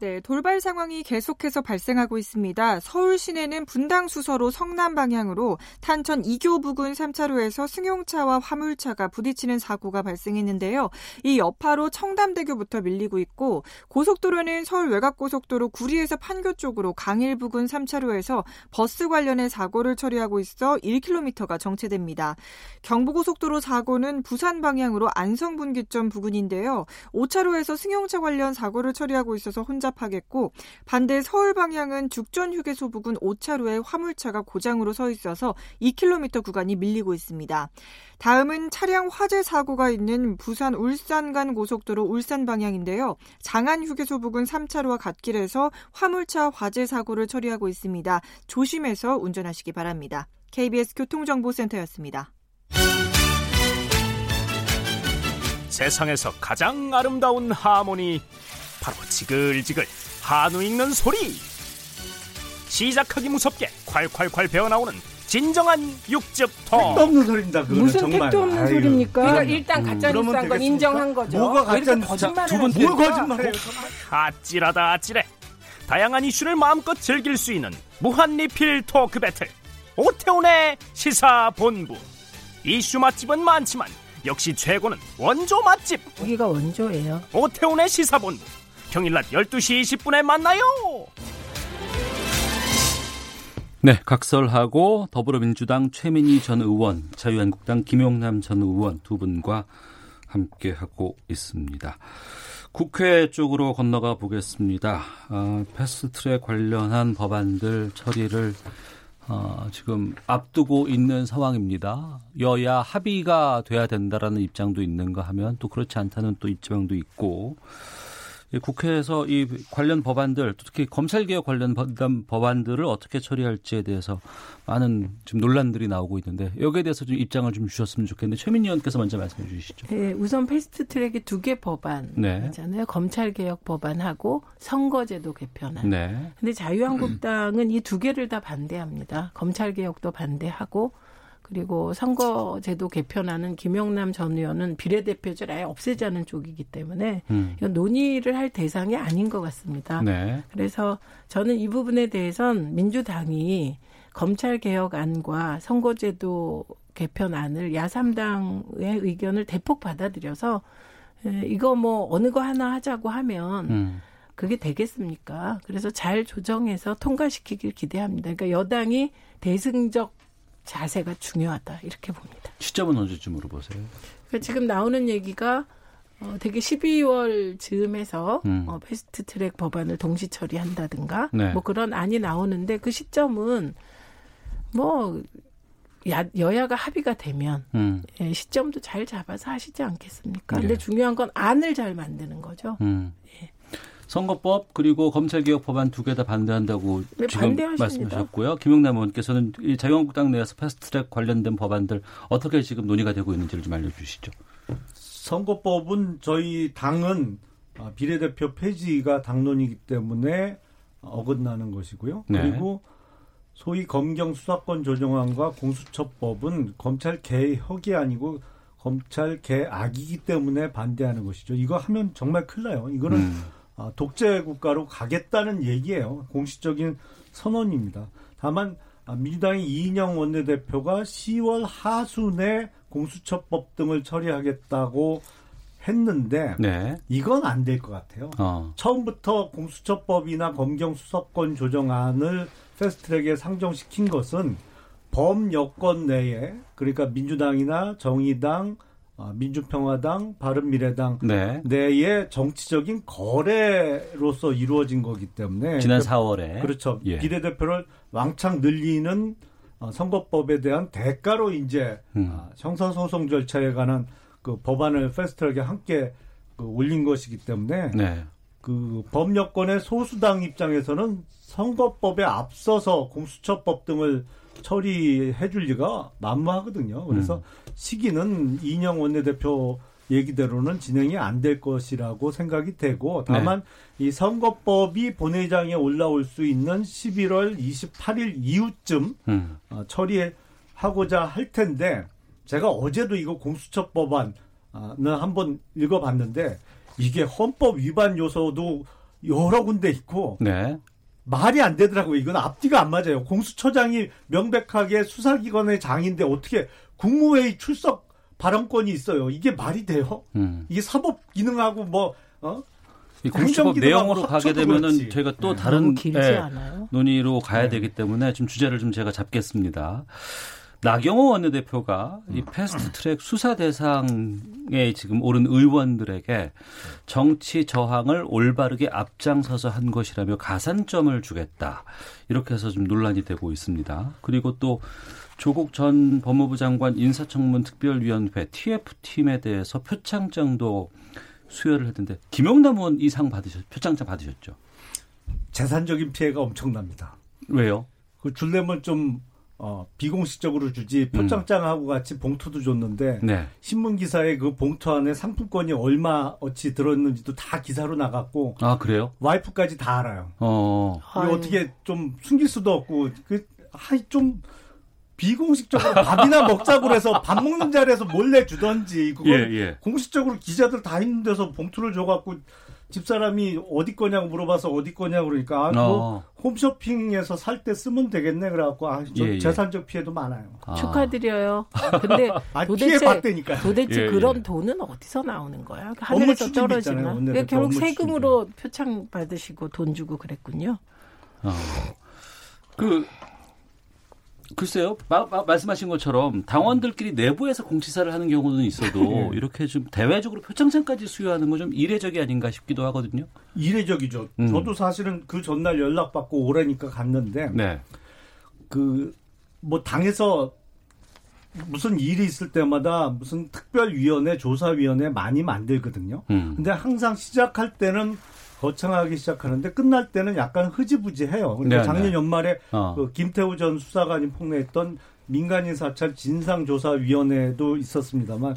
네, 돌발 상황이 계속해서 발생하고 있습니다. 서울 시내는 분당 수서로 성남 방향으로 탄천 2교 부근 3차로에서 승용차와 화물차가 부딪히는 사고가 발생했는데요. 이 여파로 청담대교부터 밀리고 있고 고속도로는 서울 외곽고속도로 구리에서 판교 쪽으로 강일 부근 3차로에서 버스 관련해 사고를 처리하고 있어 1km가 정체됩니다. 경부고속도로 사고는 부산 방향으로 안성분기점 부근인데요. 5차로에서 승용차 관련 사고를 처리하고 있어서 혼자 혼잡하겠고 반대 서울 방향은 죽전 휴게소 부근 5차로에 화물차가 고장으로 서 있어서 2km 구간이 밀리고 있습니다. 다음은 차량 화재 사고가 있는 부산 울산 간 고속도로 울산 방향인데요. 장안 휴게소 부근 3차로와 갓길에서 화물차 화재 사고를 처리하고 있습니다. 조심해서 운전하시기 바랍니다. KBS 교통정보센터였습니다. 세상에서 가장 아름다운 하모니 바로 지글지글 한우 익는 소리 시작하기 무섭게 콸콸콸 배어나오는 진정한 육즙 통 택도 없는 소리입니다. 그거는 무슨 정말. 택도 없는 아유, 소리입니까? 그러니까 음, 일단 가짜 그러면 뉴스한 건 되겠습니까? 인정한 거죠. 뭐가 가짜 거짓말을 두 번, 합니까? 뭘 거짓말해요? 아찔하다 아찔해 다양한 이슈를 마음껏 즐길 수 있는 무한 리필 토크 배틀 오태훈의 시사본부 이슈 맛집은 많지만 역시 최고는 원조 맛집 여기가 원조예요. 오태훈의 시사본부 평일 낮 12시 20분에 만나요 네, 각설하고 더불어민주당 최민희 전 의원, 자유한국당 김용남 전 의원 두 분과 함께 하고 있습니다. 국회 쪽으로 건너가 보겠습니다. 어, 패스트트랙 관련한 법안들 처리를 어, 지금 앞두고 있는 상황입니다. 여야 합의가 돼야 된다라는 입장도 있는가 하면 또 그렇지 않다는 또 입장도 있고 국회에서 이 관련 법안들, 특히 검찰 개혁 관련 법안들을 어떻게 처리할지에 대해서 많은 지금 논란들이 나오고 있는데 여기에 대해서 좀 입장을 좀 주셨으면 좋겠는데 최민희 의원께서 먼저 말씀해 주시죠. 네, 우선 패스트트랙이 두 개 법안이잖아요. 네. 검찰 개혁 법안하고 선거제도 개편안. 네. 근데 자유한국당은 이 두 개를 다 반대합니다. 검찰 개혁도 반대하고 그리고 선거제도 개편하는 김영남 전 의원은 비례대표제를 아예 없애자는 쪽이기 때문에 음. 논의를 할 대상이 아닌 것 같습니다. 네. 그래서 저는 이 부분에 대해선 민주당이 검찰 개혁안과 선거제도 개편안을 야삼당의 의견을 대폭 받아들여서 이거 뭐 어느 거 하나 하자고 하면 음. 그게 되겠습니까? 그래서 잘 조정해서 통과시키길 기대합니다. 그러니까 여당이 대승적 자세가 중요하다 이렇게 봅니다. 시점은 언제쯤으로 보세요? 그러니까 지금 나오는 얘기가 어, 되게 12월 즈음에서 음. 어, 패스트 트랙 법안을 동시 처리한다든가 네. 뭐 그런 안이 나오는데 그 시점은 뭐 야, 여야가 합의가 되면 음. 예, 시점도 잘 잡아서 하시지 않겠습니까? 네. 근데 중요한 건 안을 잘 만드는 거죠. 음. 예. 선거법 그리고 검찰개혁 법안 두 개 다 반대한다고 네, 지금 반대하십니다. 말씀하셨고요. 김용남 의원께서는 이 자유한국당 내에서 패스트트랙 관련된 법안들 어떻게 지금 논의가 되고 있는지를 좀 알려주시죠. 선거법은 저희 당은 아, 비례대표 폐지가 당론이기 때문에 어긋나는 것이고요. 네. 그리고 소위 검경 수사권 조정안과 공수처법은 검찰 개혁이 아니고 검찰 개악이기 때문에 반대하는 것이죠. 이거 하면 정말 큰일 나요. 이거는 음. 아, 독재 국가로 가겠다는 얘기예요. 공식적인 선언입니다. 다만 아, 민주당의 이인영 원내대표가 10월 하순에 공수처법 등을 처리하겠다고 했는데 네. 이건 안 될 것 같아요. 어. 처음부터 공수처법이나 검경 수사권 조정안을 패스트트랙에 상정시킨 것은 범 여권 내에 그러니까 민주당이나 정의당 아, 민주평화당, 바른미래당 네. 내의 정치적인 거래로서 이루어진 거기 때문에 지난 4월에 그렇죠. 예. 비례대표를 왕창 늘리는 어, 선거법에 대한 대가로 이제 음. 아, 형사소송 절차에 관한 그 법안을 패스트트랙에 함께 그 올린 것이기 때문에 네. 그 법여권의 소수당 입장에서는 선거법에 앞서서 공수처법 등을 처리해 줄 리가 만무하거든요. 그래서 음. 시기는 이인영 원내대표 얘기대로는 진행이 안 될 것이라고 생각이 되고 다만 네. 이 선거법이 본회의장에 올라올 수 있는 11월 28일 이후쯤 음. 어, 처리하고자 할 텐데 제가 어제도 이거 공수처 법안을 한번 읽어봤는데 이게 헌법 위반 요소도 여러 군데 있고 네. 말이 안 되더라고요. 이건 앞뒤가 안 맞아요. 공수처장이 명백하게 수사기관의 장인데 어떻게 국무회의 출석 발언권이 있어요. 이게 말이 돼요? 음. 이게 사법 기능하고 뭐 어? 이 공수처법 내용으로 가게 되면은 그렇지. 저희가 또 네. 다른 네, 논의로 가야 네. 되기 때문에 좀 주제를 좀 제가 잡겠습니다. 나경호 원내대표가 이 패스트트랙 수사 대상에 지금 오른 의원들에게 정치 저항을 올바르게 앞장서서 한 것이라며 가산점을 주겠다 이렇게 해서 좀 논란이 되고 있습니다. 그리고 또 조국 전 법무부 장관 인사청문 특별위원회 TF팀에 대해서 표창장도 수여를 했는데 김용남 의원 이 상 받으셨 표창장 받으셨죠? 재산적인 피해가 엄청납니다. 왜요? 그 줄려면 좀 어, 비공식적으로 주지 표창장하고 같이 봉투도 줬는데 네. 신문 기사에 그 봉투 안에 상품권이 얼마 어치 들었는지도 다 기사로 나갔고 아 그래요? 와이프까지 다 알아요. 어. 어떻게 좀 숨길 수도 없고 그좀 비공식적으로 밥이나 먹자고 그래서 밥 먹는 자리에서 몰래 주던지 그걸 예, 예. 공식적으로 기자들 다 있는 데서 봉투를 줘갖고 집사람이 어디 거냐고 물어봐서 어디 거냐고 그러니까 아, 뭐 어. 홈쇼핑에서 살 때 쓰면 되겠네 그래갖고 아, 예, 예. 재산적 피해도 많아요. 아. 축하드려요. 근데 아, 도대체 도대체 예, 예, 그런 돈은 어디서 나오는 거야? 그 하늘에서 떨어지나? 그러니까 결국 세금으로 표창 받으시고 돈 주고 그랬군요. 어. 그 글쎄요. 마, 마, 말씀하신 것처럼 당원들끼리 내부에서 공치사를 하는 경우는 있어도 네. 이렇게 좀 대외적으로 표창장까지 수여하는 건 좀 이례적이 아닌가 싶기도 하거든요. 이례적이죠. 음. 저도 사실은 그 전날 연락받고 오래니까 갔는데 네. 그뭐 당에서 무슨 일이 있을 때마다 무슨 특별위원회, 조사위원회 많이 만들거든요. 음. 근데 항상 시작할 때는 거창하게 시작하는데 끝날 때는 약간 흐지부지해요. 그러니까 네, 작년 네. 연말에 어. 그 김태우 전 수사관이 폭로했던 민간인 사찰 진상조사위원회도 있었습니다만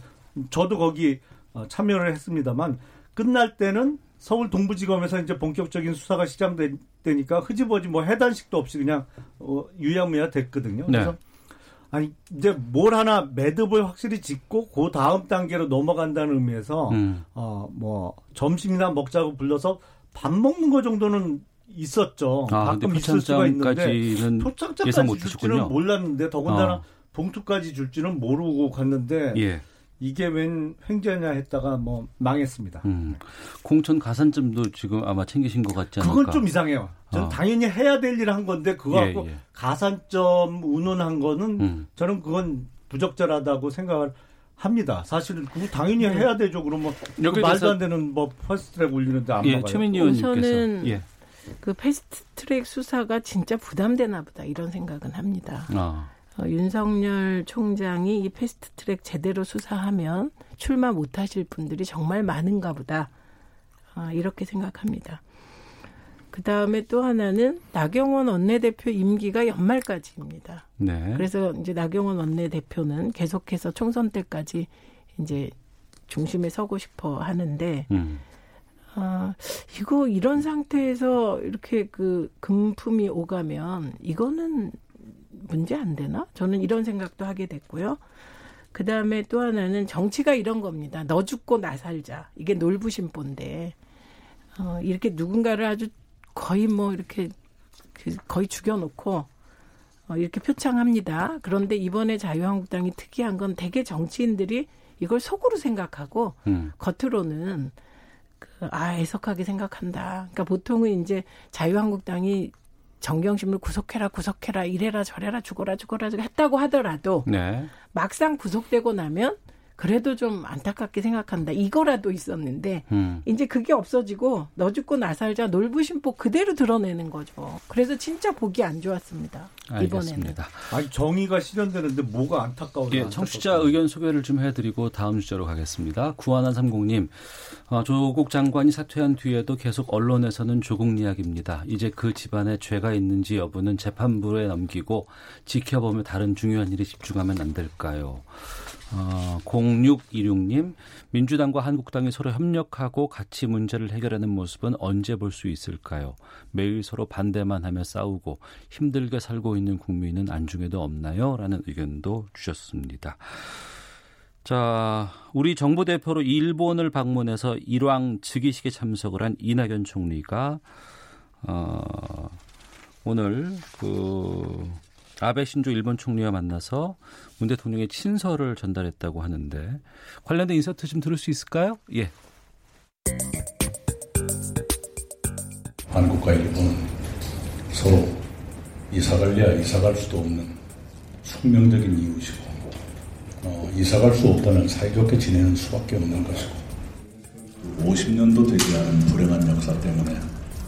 저도 거기 어, 참여를 했습니다만 끝날 때는 서울 동부지검에서 이제 본격적인 수사가 시작되니까 흐지부지 뭐 해단식도 없이 그냥 어, 유야무야 됐거든요. 그래서 네. 아니 이제 뭘 하나 매듭을 확실히 짓고 그 다음 단계로 넘어간다는 의미에서 음. 어뭐 점심이나 먹자고 불러서 밥 먹는 거 정도는 있었죠. 아, 가끔 있을 수가 있는데 표창장까지 줄지는 몰랐는데 더군다나 어. 봉투까지 줄지는 모르고 갔는데 예. 이게 웬 횡재냐 했다가 뭐 망했습니다. 음. 공천 가산점도 지금 아마 챙기신 것 같지 않을까? 그건 좀 이상해요. 전 어. 당연히 해야 될 일을 한 건데 그거 예, 갖고 예. 가산점 운운한 거는 음. 저는 그건 부적절하다고 생각을 합니다. 사실은 그거 당연히 네. 해야 되죠. 그러면 그 말도 안 되는 뭐 패스트트랙 올리는데 안 예, 막아요. 최민희 의원님께서 예. 그 패스트트랙 수사가 진짜 부담되나 보다 이런 생각은 합니다. 아. 어, 윤석열 총장이 이 패스트트랙 제대로 수사하면 출마 못하실 분들이 정말 많은가 보다 어, 이렇게 생각합니다. 그 다음에 또 하나는 나경원 원내대표 임기가 연말까지입니다. 네. 그래서 이제 나경원 원내대표는 계속해서 총선 때까지 이제 중심에 서고 싶어 하는데, 음. 아, 이거 이런 상태에서 이렇게 그 금품이 오가면 이거는 문제 안 되나? 저는 이런 생각도 하게 됐고요. 그 다음에 또 하나는 정치가 이런 겁니다. 너 죽고 나 살자. 이게 놀부심보인데, 어, 이렇게 누군가를 아주 거의 뭐 이렇게 그 거의 죽여놓고 어, 이렇게 표창합니다. 그런데 이번에 자유한국당이 특이한 건 대개 정치인들이 이걸 속으로 생각하고 음. 겉으로는 그, 아 애석하게 생각한다. 그러니까 보통은 이제 자유한국당이 정경심을 구속해라 구속해라 이래라 저래라 죽어라 죽어라 했다고 하더라도 네. 막상 구속되고 나면 그래도 좀 안타깝게 생각한다. 이거라도 있었는데 음. 이제 그게 없어지고 너 죽고 나 살자 놀부심보 그대로 드러내는 거죠. 그래서 진짜 보기 안 좋았습니다. 이번에는. 아니 정의가 실현되는데 뭐가 안타까워요? 예, 청취자 의견 소개를 좀 해드리고 다음 주제로 가겠습니다. 구하나 삼공님, 어, 조국 장관이 사퇴한 뒤에도 계속 언론에서는 조국 이야기입니다. 이제 그 집안에 죄가 있는지 여부는 재판부에 넘기고 지켜보며 다른 중요한 일에 집중하면 안 될까요? 어, 0626님, 민주당과 한국당이 서로 협력하고 같이 문제를 해결하는 모습은 언제 볼 수 있을까요? 매일 서로 반대만 하며 싸우고 힘들게 살고 있는 국민은 안중에도 없나요? 라는 의견도 주셨습니다. 자, 우리 정부 대표로 일본을 방문해서 일왕 즉위식에 참석을 한 이낙연 총리가 어, 오늘 그 아베 신조 일본 총리와 만나서 문 대통령의 친서를 전달했다고 하는데 관련된 인서트 좀 들을 수 있을까요? 예. 한국과 일본은 서로 이사갈래야 이사갈 수도 없는 숙명적인 이웃이고 어, 이사갈 수 없다면 사이좋게 지내는 수밖에 없는 것이고 50년도 되지 않은 불행한 역사 때문에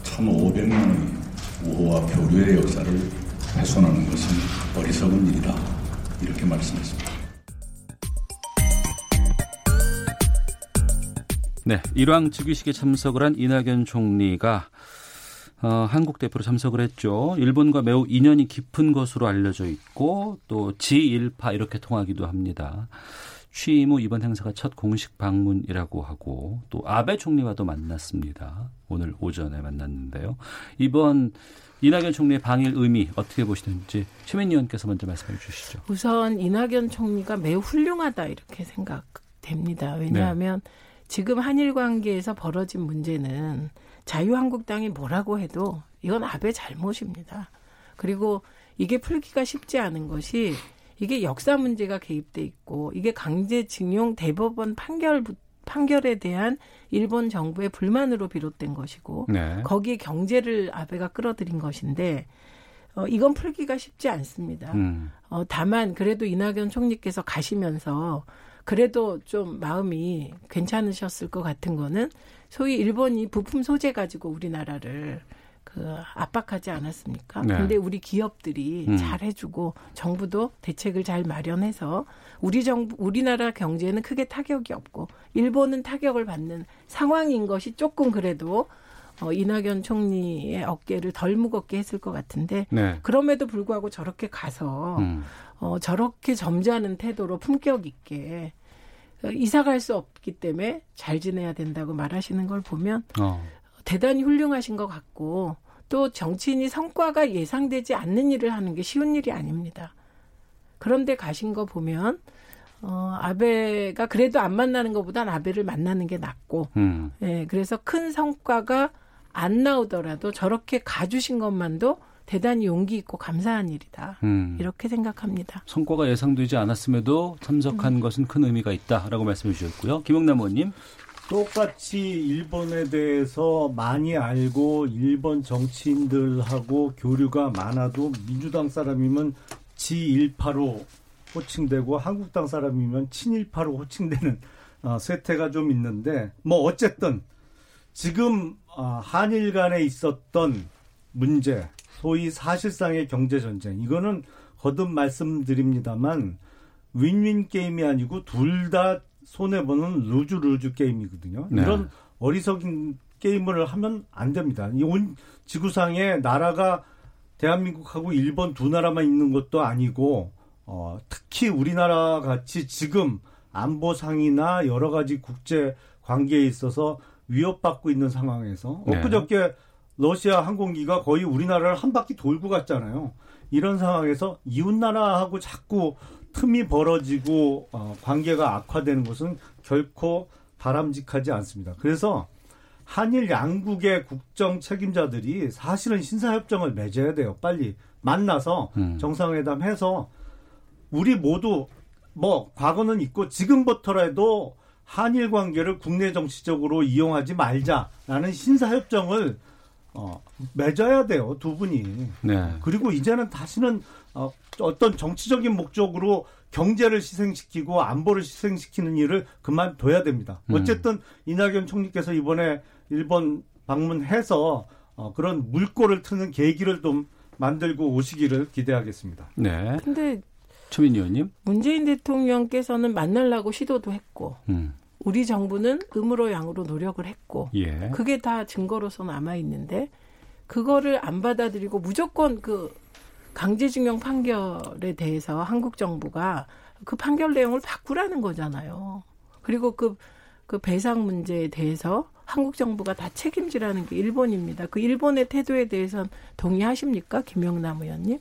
1500년의 우호와 교류의 역사를 훼손하는 것은 어리석은 일이다. 이렇게 말씀했습니다. 네, 일왕 즉위식에 참석을 한 이낙연 총리가 어, 한국 대표로 참석을 했죠. 일본과 매우 인연이 깊은 것으로 알려져 있고 또 지1파 이렇게 통하기도 합니다. 취임 후 이번 행사가 첫 공식 방문이라고 하고 또 아베 총리와도 만났습니다. 오늘 오전에 만났는데요. 이번 이낙연 총리의 방일 의미 어떻게 보시는지 최민희 의원께서 먼저 말씀해 주시죠. 우선 이낙연 총리가 매우 훌륭하다 이렇게 생각됩니다. 왜냐하면 네. 지금 한일 관계에서 벌어진 문제는 자유한국당이 뭐라고 해도 이건 아베 잘못입니다. 그리고 이게 풀기가 쉽지 않은 것이 이게 역사 문제가 개입돼 있고 이게 강제징용 대법원 판결부터 판결에 대한 일본 정부의 불만으로 비롯된 것이고 네. 거기에 경제를 아베가 끌어들인 것인데 어, 이건 풀기가 쉽지 않습니다. 음. 어, 다만 그래도 이낙연 총리께서 가시면서 그래도 좀 마음이 괜찮으셨을 것 같은 거는 소위 일본이 부품 소재 가지고 우리나라를 그 압박하지 않았습니까? 네. 근데 우리 기업들이 음. 잘 해주고 정부도 대책을 잘 마련해서 우리 정부 우리나라 경제는 크게 타격이 없고 일본은 타격을 받는 상황인 것이 조금 그래도 어, 이낙연 총리의 어깨를 덜 무겁게 했을 것 같은데 네. 그럼에도 불구하고 저렇게 가서 음. 어, 저렇게 점잖은 태도로 품격 있게 어, 이사 갈 수 없기 때문에 잘 지내야 된다고 말하시는 걸 보면 어. 대단히 훌륭하신 것 같고 또 정치인이 성과가 예상되지 않는 일을 하는 게 쉬운 일이 아닙니다. 그런데 가신 거 보면 어, 아베가 그래도 안 만나는 것보단 아베를 만나는 게 낫고, 음. 예, 그래서 큰 성과가 안 나오더라도 저렇게 가주신 것만도 대단히 용기 있고 감사한 일이다. 음. 이렇게 생각합니다. 성과가 예상되지 않았음에도 참석한 음. 것은 큰 의미가 있다라고 말씀해 주셨고요. 김영남 의원님. 똑같이 일본에 대해서 많이 알고 일본 정치인들하고 교류가 많아도 민주당 사람이면 지일파로 호칭되고 한국당 사람이면 친일파로 호칭되는 어, 쇠퇴가 좀 있는데 뭐 어쨌든 지금 어, 한일 간에 있었던 문제 소위 사실상의 경제 전쟁 이거는 거듭 말씀드립니다만 윈윈 게임이 아니고 둘 다 손해 보는 루즈 루즈 게임이거든요. 네. 이런 어리석은 게임을 하면 안 됩니다. 이 온 지구상에 나라가 대한민국하고 일본 두 나라만 있는 것도 아니고 어, 특히 우리나라 같이 지금 안보상이나 여러 가지 국제 관계에 있어서 위협받고 있는 상황에서 네. 엊그저께 러시아 항공기가 거의 우리나라를 한 바퀴 돌고 갔잖아요. 이런 상황에서 이웃 나라하고 자꾸 틈이 벌어지고 어, 관계가 악화되는 것은 결코 바람직하지 않습니다. 그래서 한일 양국의 국정 책임자들이 사실은 신사협정을 맺어야 돼요. 빨리 만나서 음. 정상회담 해서 우리 모두 뭐 과거는 있고 지금부터라도 한일 관계를 국내 정치적으로 이용하지 말자라는 신사협정을 어, 맺어야 돼요 두 분이. 네. 그리고 이제는 다시는 어, 어떤 정치적인 목적으로 경제를 희생시키고 안보를 희생시키는 일을 그만둬야 됩니다. 음. 어쨌든 이낙연 총리께서 이번에 일본 방문해서 어, 그런 물꼬를 트는 계기를 좀 만들고 오시기를 기대하겠습니다. 네. 근데 최민 의원님. 문재인 대통령께서는 만나려고 시도도 했고, 음. 우리 정부는 음으로 양으로 노력을 했고, 예. 그게 다 증거로서 남아 있는데, 그거를 안 받아들이고 무조건 그 강제징용 판결에 대해서 한국 정부가 그 판결 내용을 바꾸라는 거잖아요. 그리고 그, 그 배상 문제에 대해서 한국 정부가 다 책임지라는 게 일본입니다. 그 일본의 태도에 대해서는 동의하십니까? 김영남 의원님?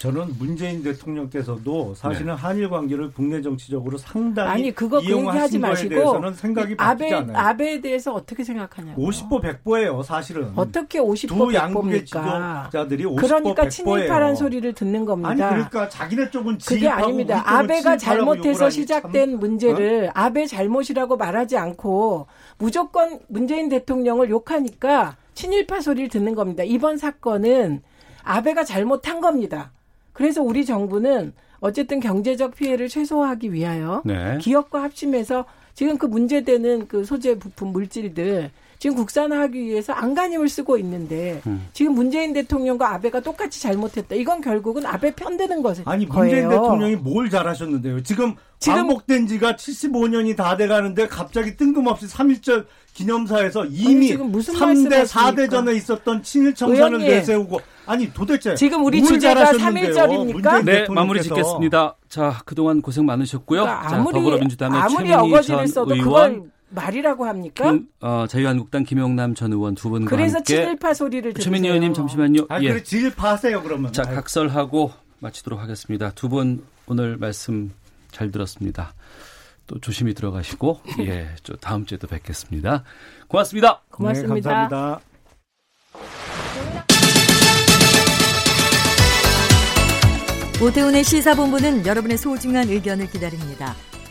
저는 문재인 대통령께서도 사실은 네. 한일 관계를 국내 정치적으로 상당히 아니 그거 그 얘기하지 마시고 생각이 아베 않아요. 아베에 대해서 어떻게 생각하냐고. 50보 100보예요, 사실은. 어떻게 50보 100보입니까? 지도자들이 50보 그러니까 100보예요. 친일파란 소리를 듣는 겁니다. 아니 그러니까 자기네 쪽은 그게 아닙니다. 아베가 잘못해서 시작된 참... 문제를 어? 아베 잘못이라고 말하지 않고 무조건 문재인 대통령을 욕하니까 친일파 소리를 듣는 겁니다. 이번 사건은 아베가 잘못한 겁니다. 그래서 우리 정부는 어쨌든 경제적 피해를 최소화하기 위하여 네. 기업과 합심해서 지금 그 문제되는 그 소재 부품 물질들 지금 국산화하기 위해서 안간힘을 쓰고 있는데 음. 지금 문재인 대통령과 아베가 똑같이 잘못했다. 이건 결국은 아베 편드는 것을 아니 문재인 거예요. 대통령이 뭘 잘하셨는데요? 지금 지금 반복된 지가 75년이 다 돼가는데 갑자기 뜬금없이 3.1절 기념사에서 이미 아니, 무슨 3대 4대 전에 있었던 친일 청산을 내세우고 아니 도대체 지금 우리 주제가 3.1절입니까? 네 마무리 짓겠습니다. 자 그동안 고생 많으셨고요. 그러니까 아무리, 자, 더불어민주당의 아무리 어거지를 써도 의원, 그걸 말이라고 합니까? 김, 어, 자유한국당 김용남 전 의원 두 분과 그래서 함께 친일파 소리를 최민희 의원님 잠시만요. 아, 예. 그래 친일파세요 그러면. 자 각설하고 마치도록 하겠습니다. 두 분 오늘 말씀 잘 들었습니다. 또 조심히 들어가시고 예, 저 다음 주에도 뵙겠습니다. 고맙습니다. 고맙습니다. 네, 감사합니다. 오태훈의 시사본부는 여러분의 소중한 의견을 기다립니다.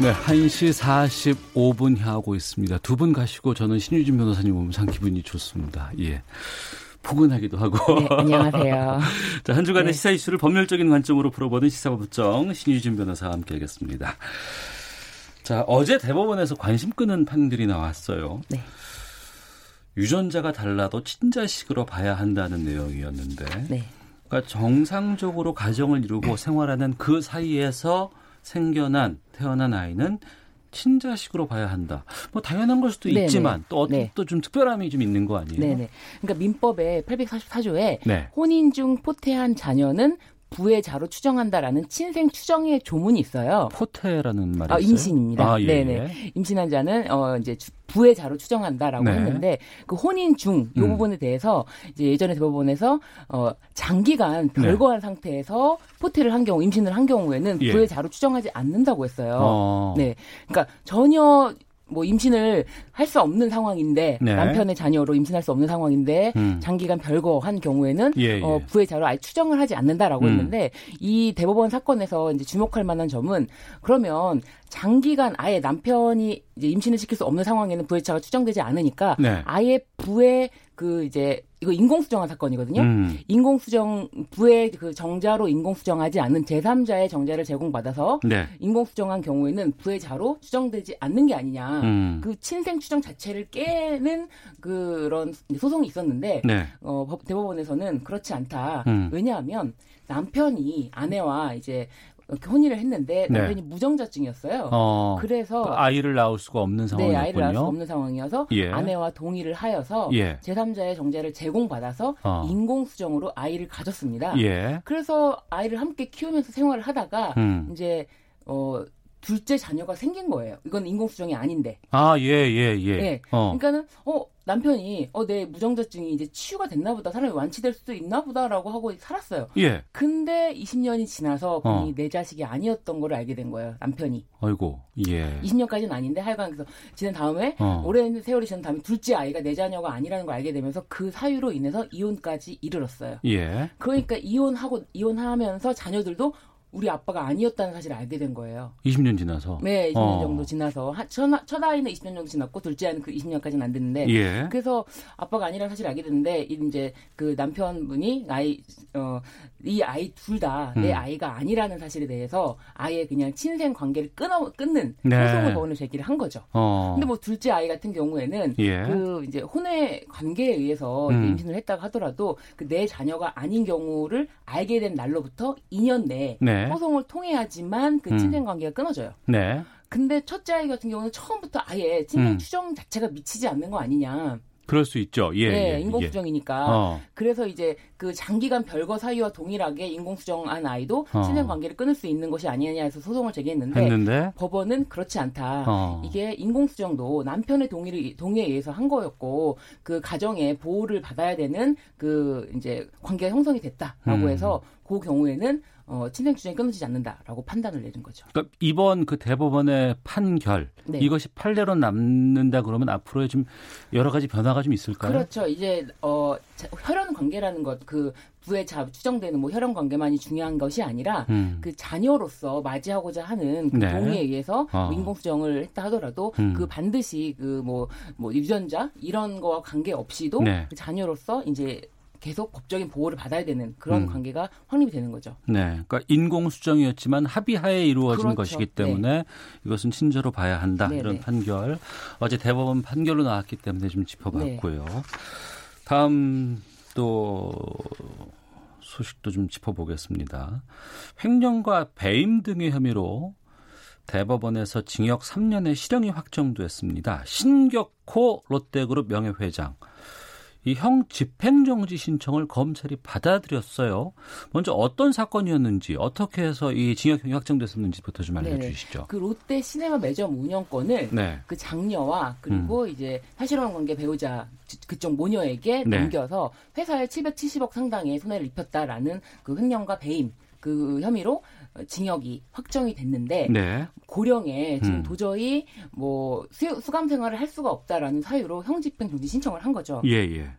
네, 1시 45분 향하고 있습니다. 두 분 가시고 저는 신유진 변호사님 오면 참 기분이 좋습니다. 예. 포근하기도 하고. 네, 안녕하세요. 자, 한 주간의 네. 시사 이슈를 법률적인 관점으로 풀어보는 시사법정 신유진 변호사와 함께 하겠습니다. 자, 어제 대법원에서 관심 끄는 판결이 나왔어요. 네. 유전자가 달라도 친자식으로 봐야 한다는 내용이었는데. 네. 그러니까 정상적으로 가정을 이루고 생활하는 그 사이에서 생겨난 태어난 아이는 친자식으로 봐야 한다. 뭐 당연한 걸 수도 네네. 있지만 또 어떤 네. 또좀 특별함이 좀 있는 거 아니에요? 네네. 그러니까 민법의 844조에 네. 혼인 중 포태한 자녀는 부의자로 추정한다라는 친생 추정의 조문이 있어요. 포태라는 말이 아? 임신입니다. 아, 예, 네네. 예. 임신한 자는 어 이제 주- 부의자로 추정한다라고 네. 했는데 그 혼인 중이 음. 부분에 대해서 이제 예전에 대법원에서 어 장기간 별거한 상태에서 포태를 한 경우 임신을 한 경우에는 네. 예. 부의자로 추정하지 않는다고 했어요. 어. 네. 그러니까 전혀 뭐 임신을 할 수 없는 상황인데 네. 남편의 자녀로 임신할 수 없는 상황인데 음. 장기간 별거 한 경우에는 예, 예. 어, 부의자로 아예 추정을 하지 않는다라고 음. 했는데 이 대법원 사건에서 이제 주목할 만한 점은 그러면 장기간 아예 남편이 이제 임신을 시킬 수 없는 상황에는 부의자가 추정되지 않으니까 네. 아예 부의 그 이제 이거 인공수정한 사건이거든요. 음. 인공수정 부의 그 정자로 인공수정하지 않은 제3자의 정자를 제공받아서 네. 인공수정한 경우에는 부의 자로 추정되지 않는 게 아니냐. 음. 그 친생 추정 자체를 깨는 그런 소송이 있었는데 네. 어, 법- 대법원에서는 그렇지 않다. 음. 왜냐하면 남편이 아내와 이제 혼인을 했는데 네. 남편이 무정자증이었어요. 어. 그래서 그 아이를 낳을 수가 없는 네, 상황이었군요. 아이를 낳을 수 없는 상황이어서 예. 아내와 동의를 하여서 예. 제3자의 정자를 제공받아서 어. 인공수정으로 아이를 가졌습니다. 예. 그래서 아이를 함께 키우면서 생활을 하다가 음. 이제 어 둘째 자녀가 생긴 거예요. 이건 인공수정이 아닌데. 아, 예, 예, 예. 예. 어. 그러니까는 어 남편이 어 내 무정자증이 이제 치유가 됐나 보다 사람이 완치될 수도 있나 보다라고 하고 살았어요. 예. 근데 20년이 지나서 본인이 어. 내 자식이 아니었던 걸 알게 된 거예요. 남편이. 아이고. 예. 20년까지는 아닌데 하여간 그래서 지난 다음에 어. 오랜 세월이 지난 다음에 둘째 아이가 내 자녀가 아니라는 걸 알게 되면서 그 사유로 인해서 이혼까지 이르렀어요. 예. 그러니까 이혼하고 이혼하면서 자녀들도 우리 아빠가 아니었다는 사실을 알게 된 거예요. 20년 지나서. 네, 20년 어. 정도 지나서 한- 첫, 첫 아이는 20년 정도 지났고 둘째 아이는 그 20년까지는 안 됐는데 예. 그래서 아빠가 아니라는 사실을 알게 됐는데 이제 그 남편분이 아이 어 이 아이 둘 다내 음. 아이가 아니라는 사실에 대해서 아예 그냥 친생 관계를 끊어 끊는 네. 소송을 법원에 제기를 한 거죠. 어. 근데 뭐 둘째 아이 같은 경우에는 예. 그 이제 혼외 관계에 의해서 음. 임신을 했다가 하더라도 그 내 자녀가 아닌 경우를 알게 된 날로부터 2년 내에 네. 소송을 통해야지만 그 음. 친생 관계가 끊어져요. 네. 근데 첫째 아이 같은 경우는 처음부터 아예 친생 음. 추정 자체가 미치지 않는 거 아니냐. 그럴 수 있죠. 예. 네, 예, 인공수정이니까. 어. 그래서 이제 그 장기간 별거 사유와 동일하게 인공수정한 아이도 어. 친생 관계를 끊을 수 있는 것이 아니냐 해서 소송을 제기했는데 했는데 법원은 그렇지 않다. 어. 이게 인공수정도 남편의 동의를 동의에 의해서 한 거였고 그 가정의 보호를 받아야 되는 그 이제 관계가 형성이 됐다라고 음. 해서 그 경우에는 어, 친생 추정이 끊어지지 않는다라고 판단을 내린 거죠. 그러니까 이번 그 대법원의 판결 네. 이것이 판례로 남는다 그러면 앞으로의 좀 여러 가지 변화가 좀 있을까요? 그렇죠. 이제 어 자- 혈연 관계라는 것 그 부에 자 추정되는 뭐 혈연 관계만이 중요한 것이 아니라 음. 그 자녀로서 맞이하고자 하는 그 네. 동의에 의해서 어. 뭐 인공 수정을 했다 하더라도 음. 그 반드시 그뭐뭐 유전자 이런 거와 관계 없이도 네. 그 자녀로서 이제 계속 법적인 보호를 받아야 되는 그런 음. 관계가 확립이 되는 거죠. 네, 그러니까 인공 수정이었지만 합의하에 이루어진 그렇죠. 것이기 때문에 이것은 친저로 봐야 한다 네, 이런 네. 판결 어제 대법원 판결로 나왔기 때문에 좀 짚어봤고요. 네. 다음 또 소식도 좀 짚어보겠습니다. 횡령과 배임 등의 혐의로 대법원에서 징역 3년의 실형이 확정됐습니다. 신격호 롯데그룹 명예회장. 이 형 집행정지 신청을 검찰이 받아들였어요. 먼저 어떤 사건이었는지 어떻게 해서 이 징역형이 확정됐었는지부터 좀. 알려주시죠. 그 롯데 시네마 매점 운영권을 네. 그 장녀와 그리고 이제 사실혼 관계 배우자 그쪽 모녀에게 네. 넘겨서 회사에 770억 상당의 손해를 입혔다라는 그 횡령과 배임 그 혐의로 징역이 확정이 됐는데 네. 고령에 지금 음. 도저히 뭐 수, 수감 생활을 할 수가 없다라는 사유로 형집행 정지 신청을 한 거죠. 예, 예.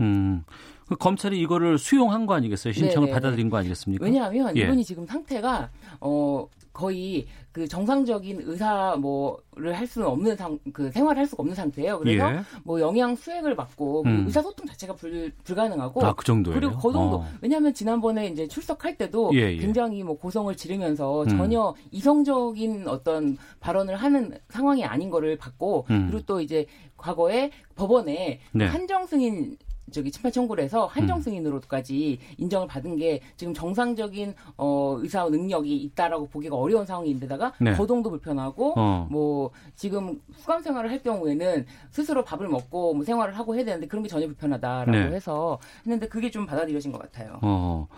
음. 그 검찰이 이거를 수용한 거 아니겠어요? 신청을 네네네. 받아들인 거 아니겠습니까? 왜냐하면 예. 이분이 지금 상태가 어 거의 그 정상적인 의사 뭐를 할 수는 없는 상 그 생활을 할 수가 없는 상태예요. 그래서 예. 뭐 영양 수액을 받고 음. 의사 소통 자체가 불, 불가능하고 아, 그 정도예요? 그리고 그 정도 어. 왜냐하면 지난번에 이제 출석할 때도 예, 예. 굉장히 뭐 고성을 지르면서 음. 전혀 이성적인 어떤 발언을 하는 상황이 아닌 거를 봤고 음. 그리고 또 이제 과거에 법원에 네. 한정 승인 저기 심판 청구를 해서 한정 음. 승인으로까지 인정을 받은 게 지금 정상적인 어 의사 능력이 있다라고 보기가 어려운 상황인데다가 네. 거동도 불편하고 어. 뭐 지금 수감 생활을 할 경우에는 스스로 밥을 먹고 뭐 생활을 하고 해야 되는데 그런 게 전혀 불편하다라고 네. 해서 했는데 그게 좀 받아들여진 것 같아요. 어.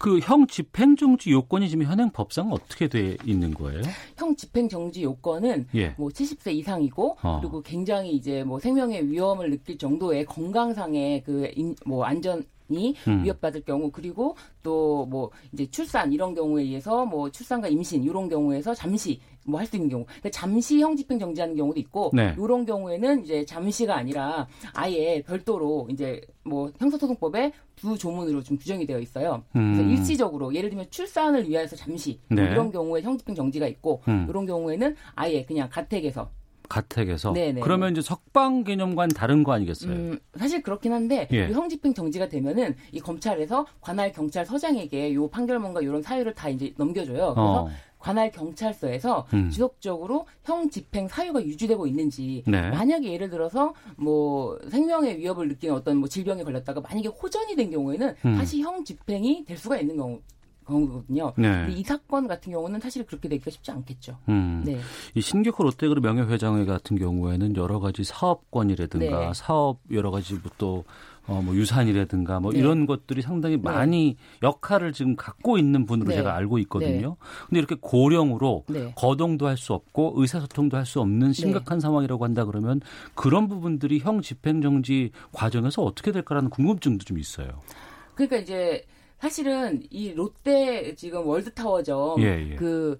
그 형 집행정지 요건이 지금 현행 법상 어떻게 돼 있는 거예요? 형 집행 정지 요건은 예. 뭐 70세 이상이고 어. 그리고 굉장히 이제 뭐 생명의 위험을 느낄 정도의 건강상의 그뭐 안전 이 음. 위협받을 경우 그리고 또 뭐 이제 출산 이런 경우에 의해서 뭐 출산과 임신 이런 경우에서 잠시 뭐 할 수 있는 경우 근데 잠시 형 집행 정지하는 경우도 있고 네. 이런 경우에는 이제 잠시가 아니라 아예 별도로 이제 뭐 형사소송법에 두 조문으로 좀 규정이 되어 있어요. 그래서 음. 일시적으로 예를 들면 출산을 위해서 잠시 뭐 네. 이런 경우에 형 집행 정지가 있고 음. 이런 경우에는 아예 그냥 가택에서 가택에서. 네네. 그러면 이제 석방 개념과는 다른 거 아니겠어요? 음, 사실 그렇긴 한데 예. 이 형집행 정지가 되면은 이 검찰에서 관할 경찰서장에게 요 판결문과 이런 사유를 다 이제 넘겨줘요. 그래서 어. 관할 경찰서에서 음. 지속적으로 형 집행 사유가 유지되고 있는지 네. 만약에 예를 들어서 뭐 생명의 위협을 느끼는 어떤 뭐 질병에 걸렸다가 만약에 호전이 된 경우에는 음. 다시 형 집행이 될 수가 있는 경우. 경우거든요. 네. 이 사건 같은 경우는 사실 그렇게 되기가 쉽지 않겠죠. 음. 네. 이 신격호 롯데그룹 명예회장회 같은 경우에는 여러 가지 사업권이라든가 네. 사업 여러 가지 또 어, 뭐 유산이라든가 뭐 네. 이런 것들이 상당히 많이 역할을 지금 갖고 있는 분으로 네. 제가 알고 있거든요. 근데 이렇게 고령으로 네. 거동도 할 수 없고 의사소통도 할 수 없는 심각한 상황이라고 한다 그러면 그런 부분들이 형 집행정지 과정에서 어떻게 될까라는 궁금증도 좀 있어요. 그러니까 이제 사실은 이 롯데 지금 월드타워점 예, 예. 그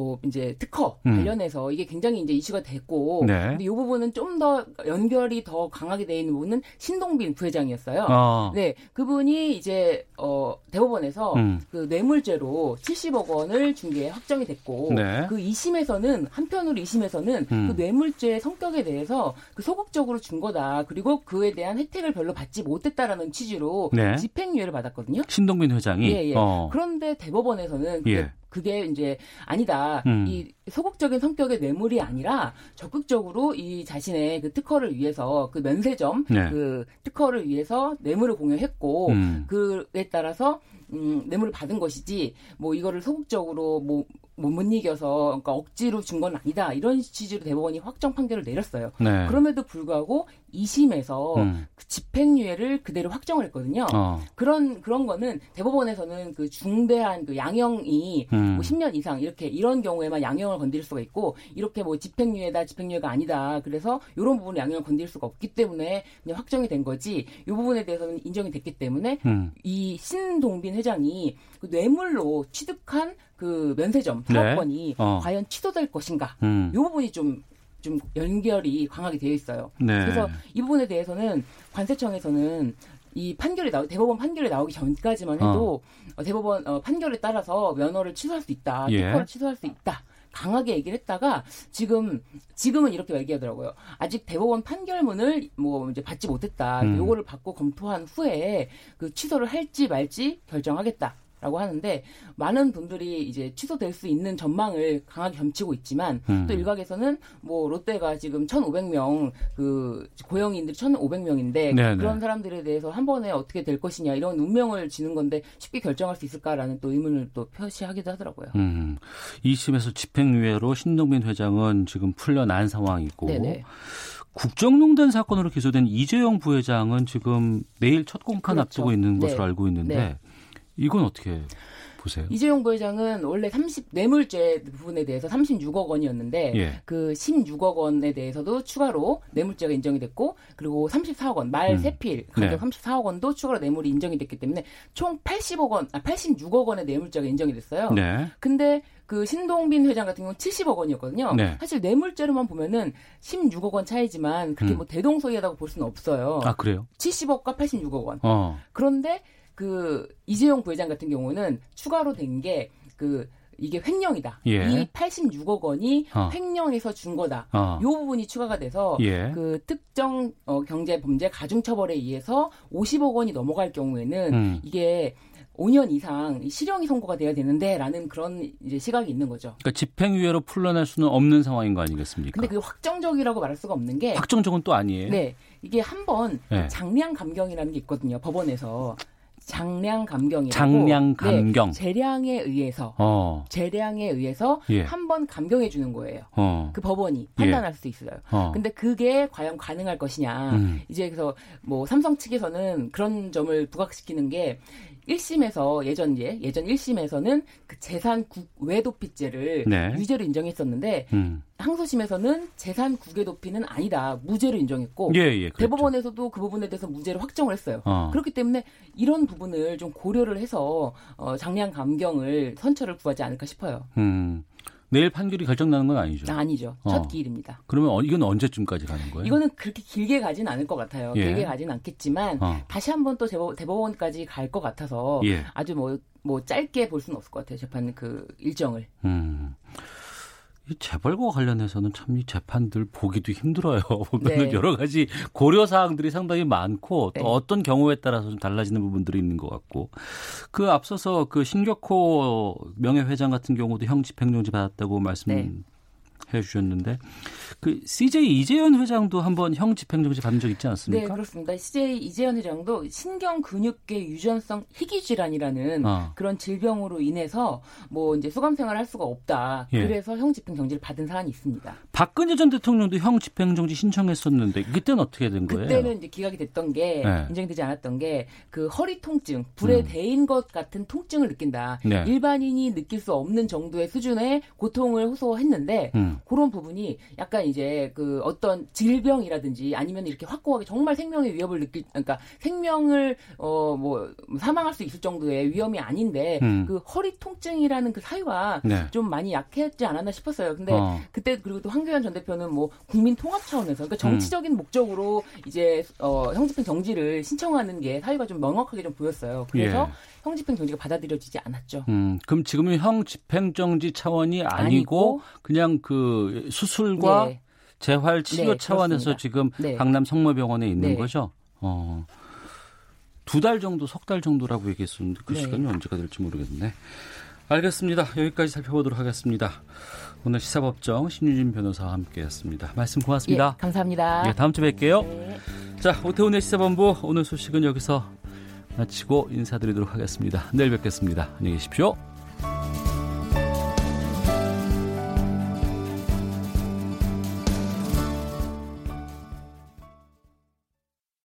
뭐 이제 특허 음. 관련해서 이게 굉장히 이제 이슈가 됐고 네. 근데 이 부분은 좀 더 연결이 더 강하게 돼 있는 부분은 신동빈 부회장이었어요. 아. 네, 그분이 이제 어 대법원에서 음. 그 뇌물죄로 70억 원을 준 게 확정이 됐고 네. 그 2심에서는 한편으로 2심에서는 음. 그 뇌물죄 성격에 대해서 그 소극적으로 준 거다. 그리고 그에 대한 혜택을 별로 받지 못했다라는 취지로 네. 집행유예를 받았거든요. 신동빈 회장이 예, 예. 어. 그런데 대법원에서는 그게, 예. 그게 이제 아니다. 음. 이 소극적인 성격의 뇌물이 아니라 적극적으로 이 자신의 그 특허를 위해서 그 면세점 네. 그 특허를 위해서 뇌물을 공여했고 음. 그에 따라서 음, 뇌물을 받은 것이지 뭐 이거를 소극적으로 뭐 못 이겨서 그러니까 억지로 준 건 아니다 이런 취지로 대법원이 확정 판결을 내렸어요. 네. 그럼에도 불구하고 2심에서 음. 그 집행유예를 그대로 확정을 했거든요. 어. 그런 그런 거는 대법원에서는 그 중대한 그 양형이 음. 뭐 10년 이상 이렇게 이런 경우에만 양형을 건드릴 수가 있고 이렇게 뭐 집행유예다 집행유예가 아니다 그래서 이런 부분 양형을 건드릴 수가 없기 때문에 그냥 확정이 된 거지 이 부분에 대해서는 인정이 됐기 때문에 음. 이 신동빈 회장이 그 뇌물로 취득한 그 면세점 네. 사업권이 어. 과연 취소될 것인가 음. 이 부분이 좀좀 연결이 강하게 되어 있어요. 네. 그래서 이 부분에 대해서는 관세청에서는 이 판결이 나오 대법원 판결이 나오기 전까지만 해도 어, 대법원 어, 판결에 따라서 면허를 취소할 수 있다, 예. 특허를 취소할 수 있다. 강하게 얘기를 했다가 지금 지금은 이렇게 얘기하더라고요. 아직 대법원 판결문을 뭐 이제 받지 못했다. 음. 요거를 받고 검토한 후에 그 취소를 할지 말지 결정하겠다. 라고 하는데 많은 분들이 이제 취소될 수 있는 전망을 강하게 점치고 있지만 음. 또 일각에서는 뭐 롯데가 지금 1,500명 그 고령인들이 1,500명인데 네네. 그런 사람들에 대해서 한 번에 어떻게 될 것이냐 이런 운명을 지는 건데 쉽게 결정할 수 있을까라는 또 의문을 또 표시하기도 하더라고요. 음. 2심에서 집행유예로 신동빈 회장은 지금 풀려난 상황이고 네네. 국정농단 사건으로 기소된 이재용 부회장은 지금 내일 첫 공판 그렇죠. 앞두고 있는 것으로 네. 알고 있는데 네. 이건 어떻게 보세요? 이재용 부회장은 원래 30 뇌물죄 부분에 대해서 36억 원이었는데 예. 그 16억 원에 대해서도 추가로 뇌물죄가 인정이 됐고 그리고 34억 원말 음. 세필 가격 네. 34억 원도 추가로 뇌물이 인정이 됐기 때문에 총 80억 원, 아 86억 원의 뇌물죄가 인정이 됐어요. 네. 근데 그 신동빈 회장 같은 경우는 70억 원이었거든요. 네. 사실 뇌물죄로만 보면은 16억 원 차이지만 그게 음. 뭐 대동소이하다고 볼 수는 없어요. 아 그래요? 70억과 86억 원. 어. 그런데 그 이재용 부회장 같은 경우는 추가로 된 게 그 이게 횡령이다. 예. 이 86억 원이 어. 횡령해서 준 거다. 어. 요 부분이 추가가 돼서 예. 그 특정 어, 경제 범죄 가중 처벌에 의해서 50억 원이 넘어갈 경우에는 음. 이게 5년 이상 실형이 선고가 돼야 되는데라는 그런 이제 시각이 있는 거죠. 그러니까 집행유예로 풀려날 수는 없는 상황인 거 아니겠습니까? 근데 그게 확정적이라고 말할 수가 없는 게 확정적은 또 아니에요. 네. 이게 한번 네. 장량 감경이라는 게 있거든요. 법원에서 장량 감경이라고 장량 감경. 네, 재량에 의해서 어. 재량에 의해서 예. 한번 감경해 주는 거예요. 어. 그 법원이 판단할 수 있어요. 어. 근데 그게 과연 가능할 것이냐. 음. 이제 그래서 뭐 삼성 측에서는 그런 점을 부각시키는 게 1심에서 예전 예 예전 1심에서는 그 재산 국외 도피죄를 네. 유죄로 인정했었는데 음. 항소심에서는 재산 국외 도피는 아니다 무죄로 인정했고 예, 예. 대법원에서도 그 부분에 대해서 무죄를 확정을 했어요. 어. 그렇기 때문에 이런 부분을 좀 고려를 해서 어, 장량 감경을 선처를 구하지 않을까 싶어요. 음. 내일 판결이 결정나는 건 아니죠. 아, 아니죠. 어. 첫 기일입니다. 그러면 어, 이건 언제쯤까지 가는 거예요? 이거는 그렇게 길게 가진 않을 것 같아요. 예. 길게 가진 않겠지만 어. 다시 한번 또 대법, 대법원까지 갈 것 같아서 예. 아주 뭐, 뭐 짧게 볼 수는 없을 것 같아요. 재판 그 일정을. 음. 이 재벌과 관련해서는 참 이 재판들 보기도 힘들어요. 보면은 네. 여러 가지 고려 사항들이 상당히 많고 또 네. 어떤 경우에 따라서 좀 달라지는 부분들이 있는 것 같고 그 앞서서 그 신격호 명예회장 같은 경우도 형 집행정지 받았다고 말씀. 네. 해 주셨는데 그 CJ 이재현 회장도 한번 형 집행정지 받은 적 있지 네, 않습니까? 그렇습니다. CJ 이재현 회장도 신경 근육계 유전성 희귀 질환이라는 어. 그런 질병으로 인해서 뭐 이제 수감 생활을 할 수가 없다. 예. 그래서 형 집행 정지를 받은 사안이 있습니다. 박근혜 전 대통령도 형 집행정지 신청했었는데 그때는 어떻게 된 거예요? 그때는 이제 기각이 됐던 게 네. 인정이 되지 않았던 게 그 허리 통증, 불에 음. 대인 것 같은 통증을 느낀다. 네. 일반인이 느낄 수 없는 정도의 수준의 고통을 호소했는데 음. 그런 부분이 약간 이제 그 어떤 질병이라든지 아니면 이렇게 확고하게 정말 생명의 위협을 느낄 그러니까 생명을 어 뭐 사망할 수 있을 정도의 위험이 아닌데 음. 그 허리 통증이라는 그 사유가 네. 좀 많이 약했지 않았나 싶었어요. 근데 어. 그때 그리고 또 황교안 전 대표는 뭐 국민 통합 차원에서 음. 그러니까 정치적인 목적으로 이제 어 형집행 정지를 신청하는 게 사유가 좀 명확하게 좀 보였어요. 그래서 예. 형집행 정지가 받아들여지지 않았죠. 음, 그럼 지금은 형 집행정지 차원이 아니고, 아니고 그냥 그 수술과 네. 재활 치료 네, 차원에서 그렇습니다. 지금 네. 강남 성모병원에 있는 네. 거죠? 어. 두 달 정도, 석 달 정도라고 얘기했었는데 그 네. 시간이 언제가 될지 모르겠네. 알겠습니다. 여기까지 살펴보도록 하겠습니다. 오늘 시사법정 신유진 변호사와 함께했습니다. 말씀 고맙습니다. 예, 감사합니다. 예, 다음 주에 뵐게요. 네. 자, 오태훈의 시사본부 오늘 소식은 여기서 마치고 인사드리도록 하겠습니다. 내일 뵙겠습니다. 안녕히 계십시오.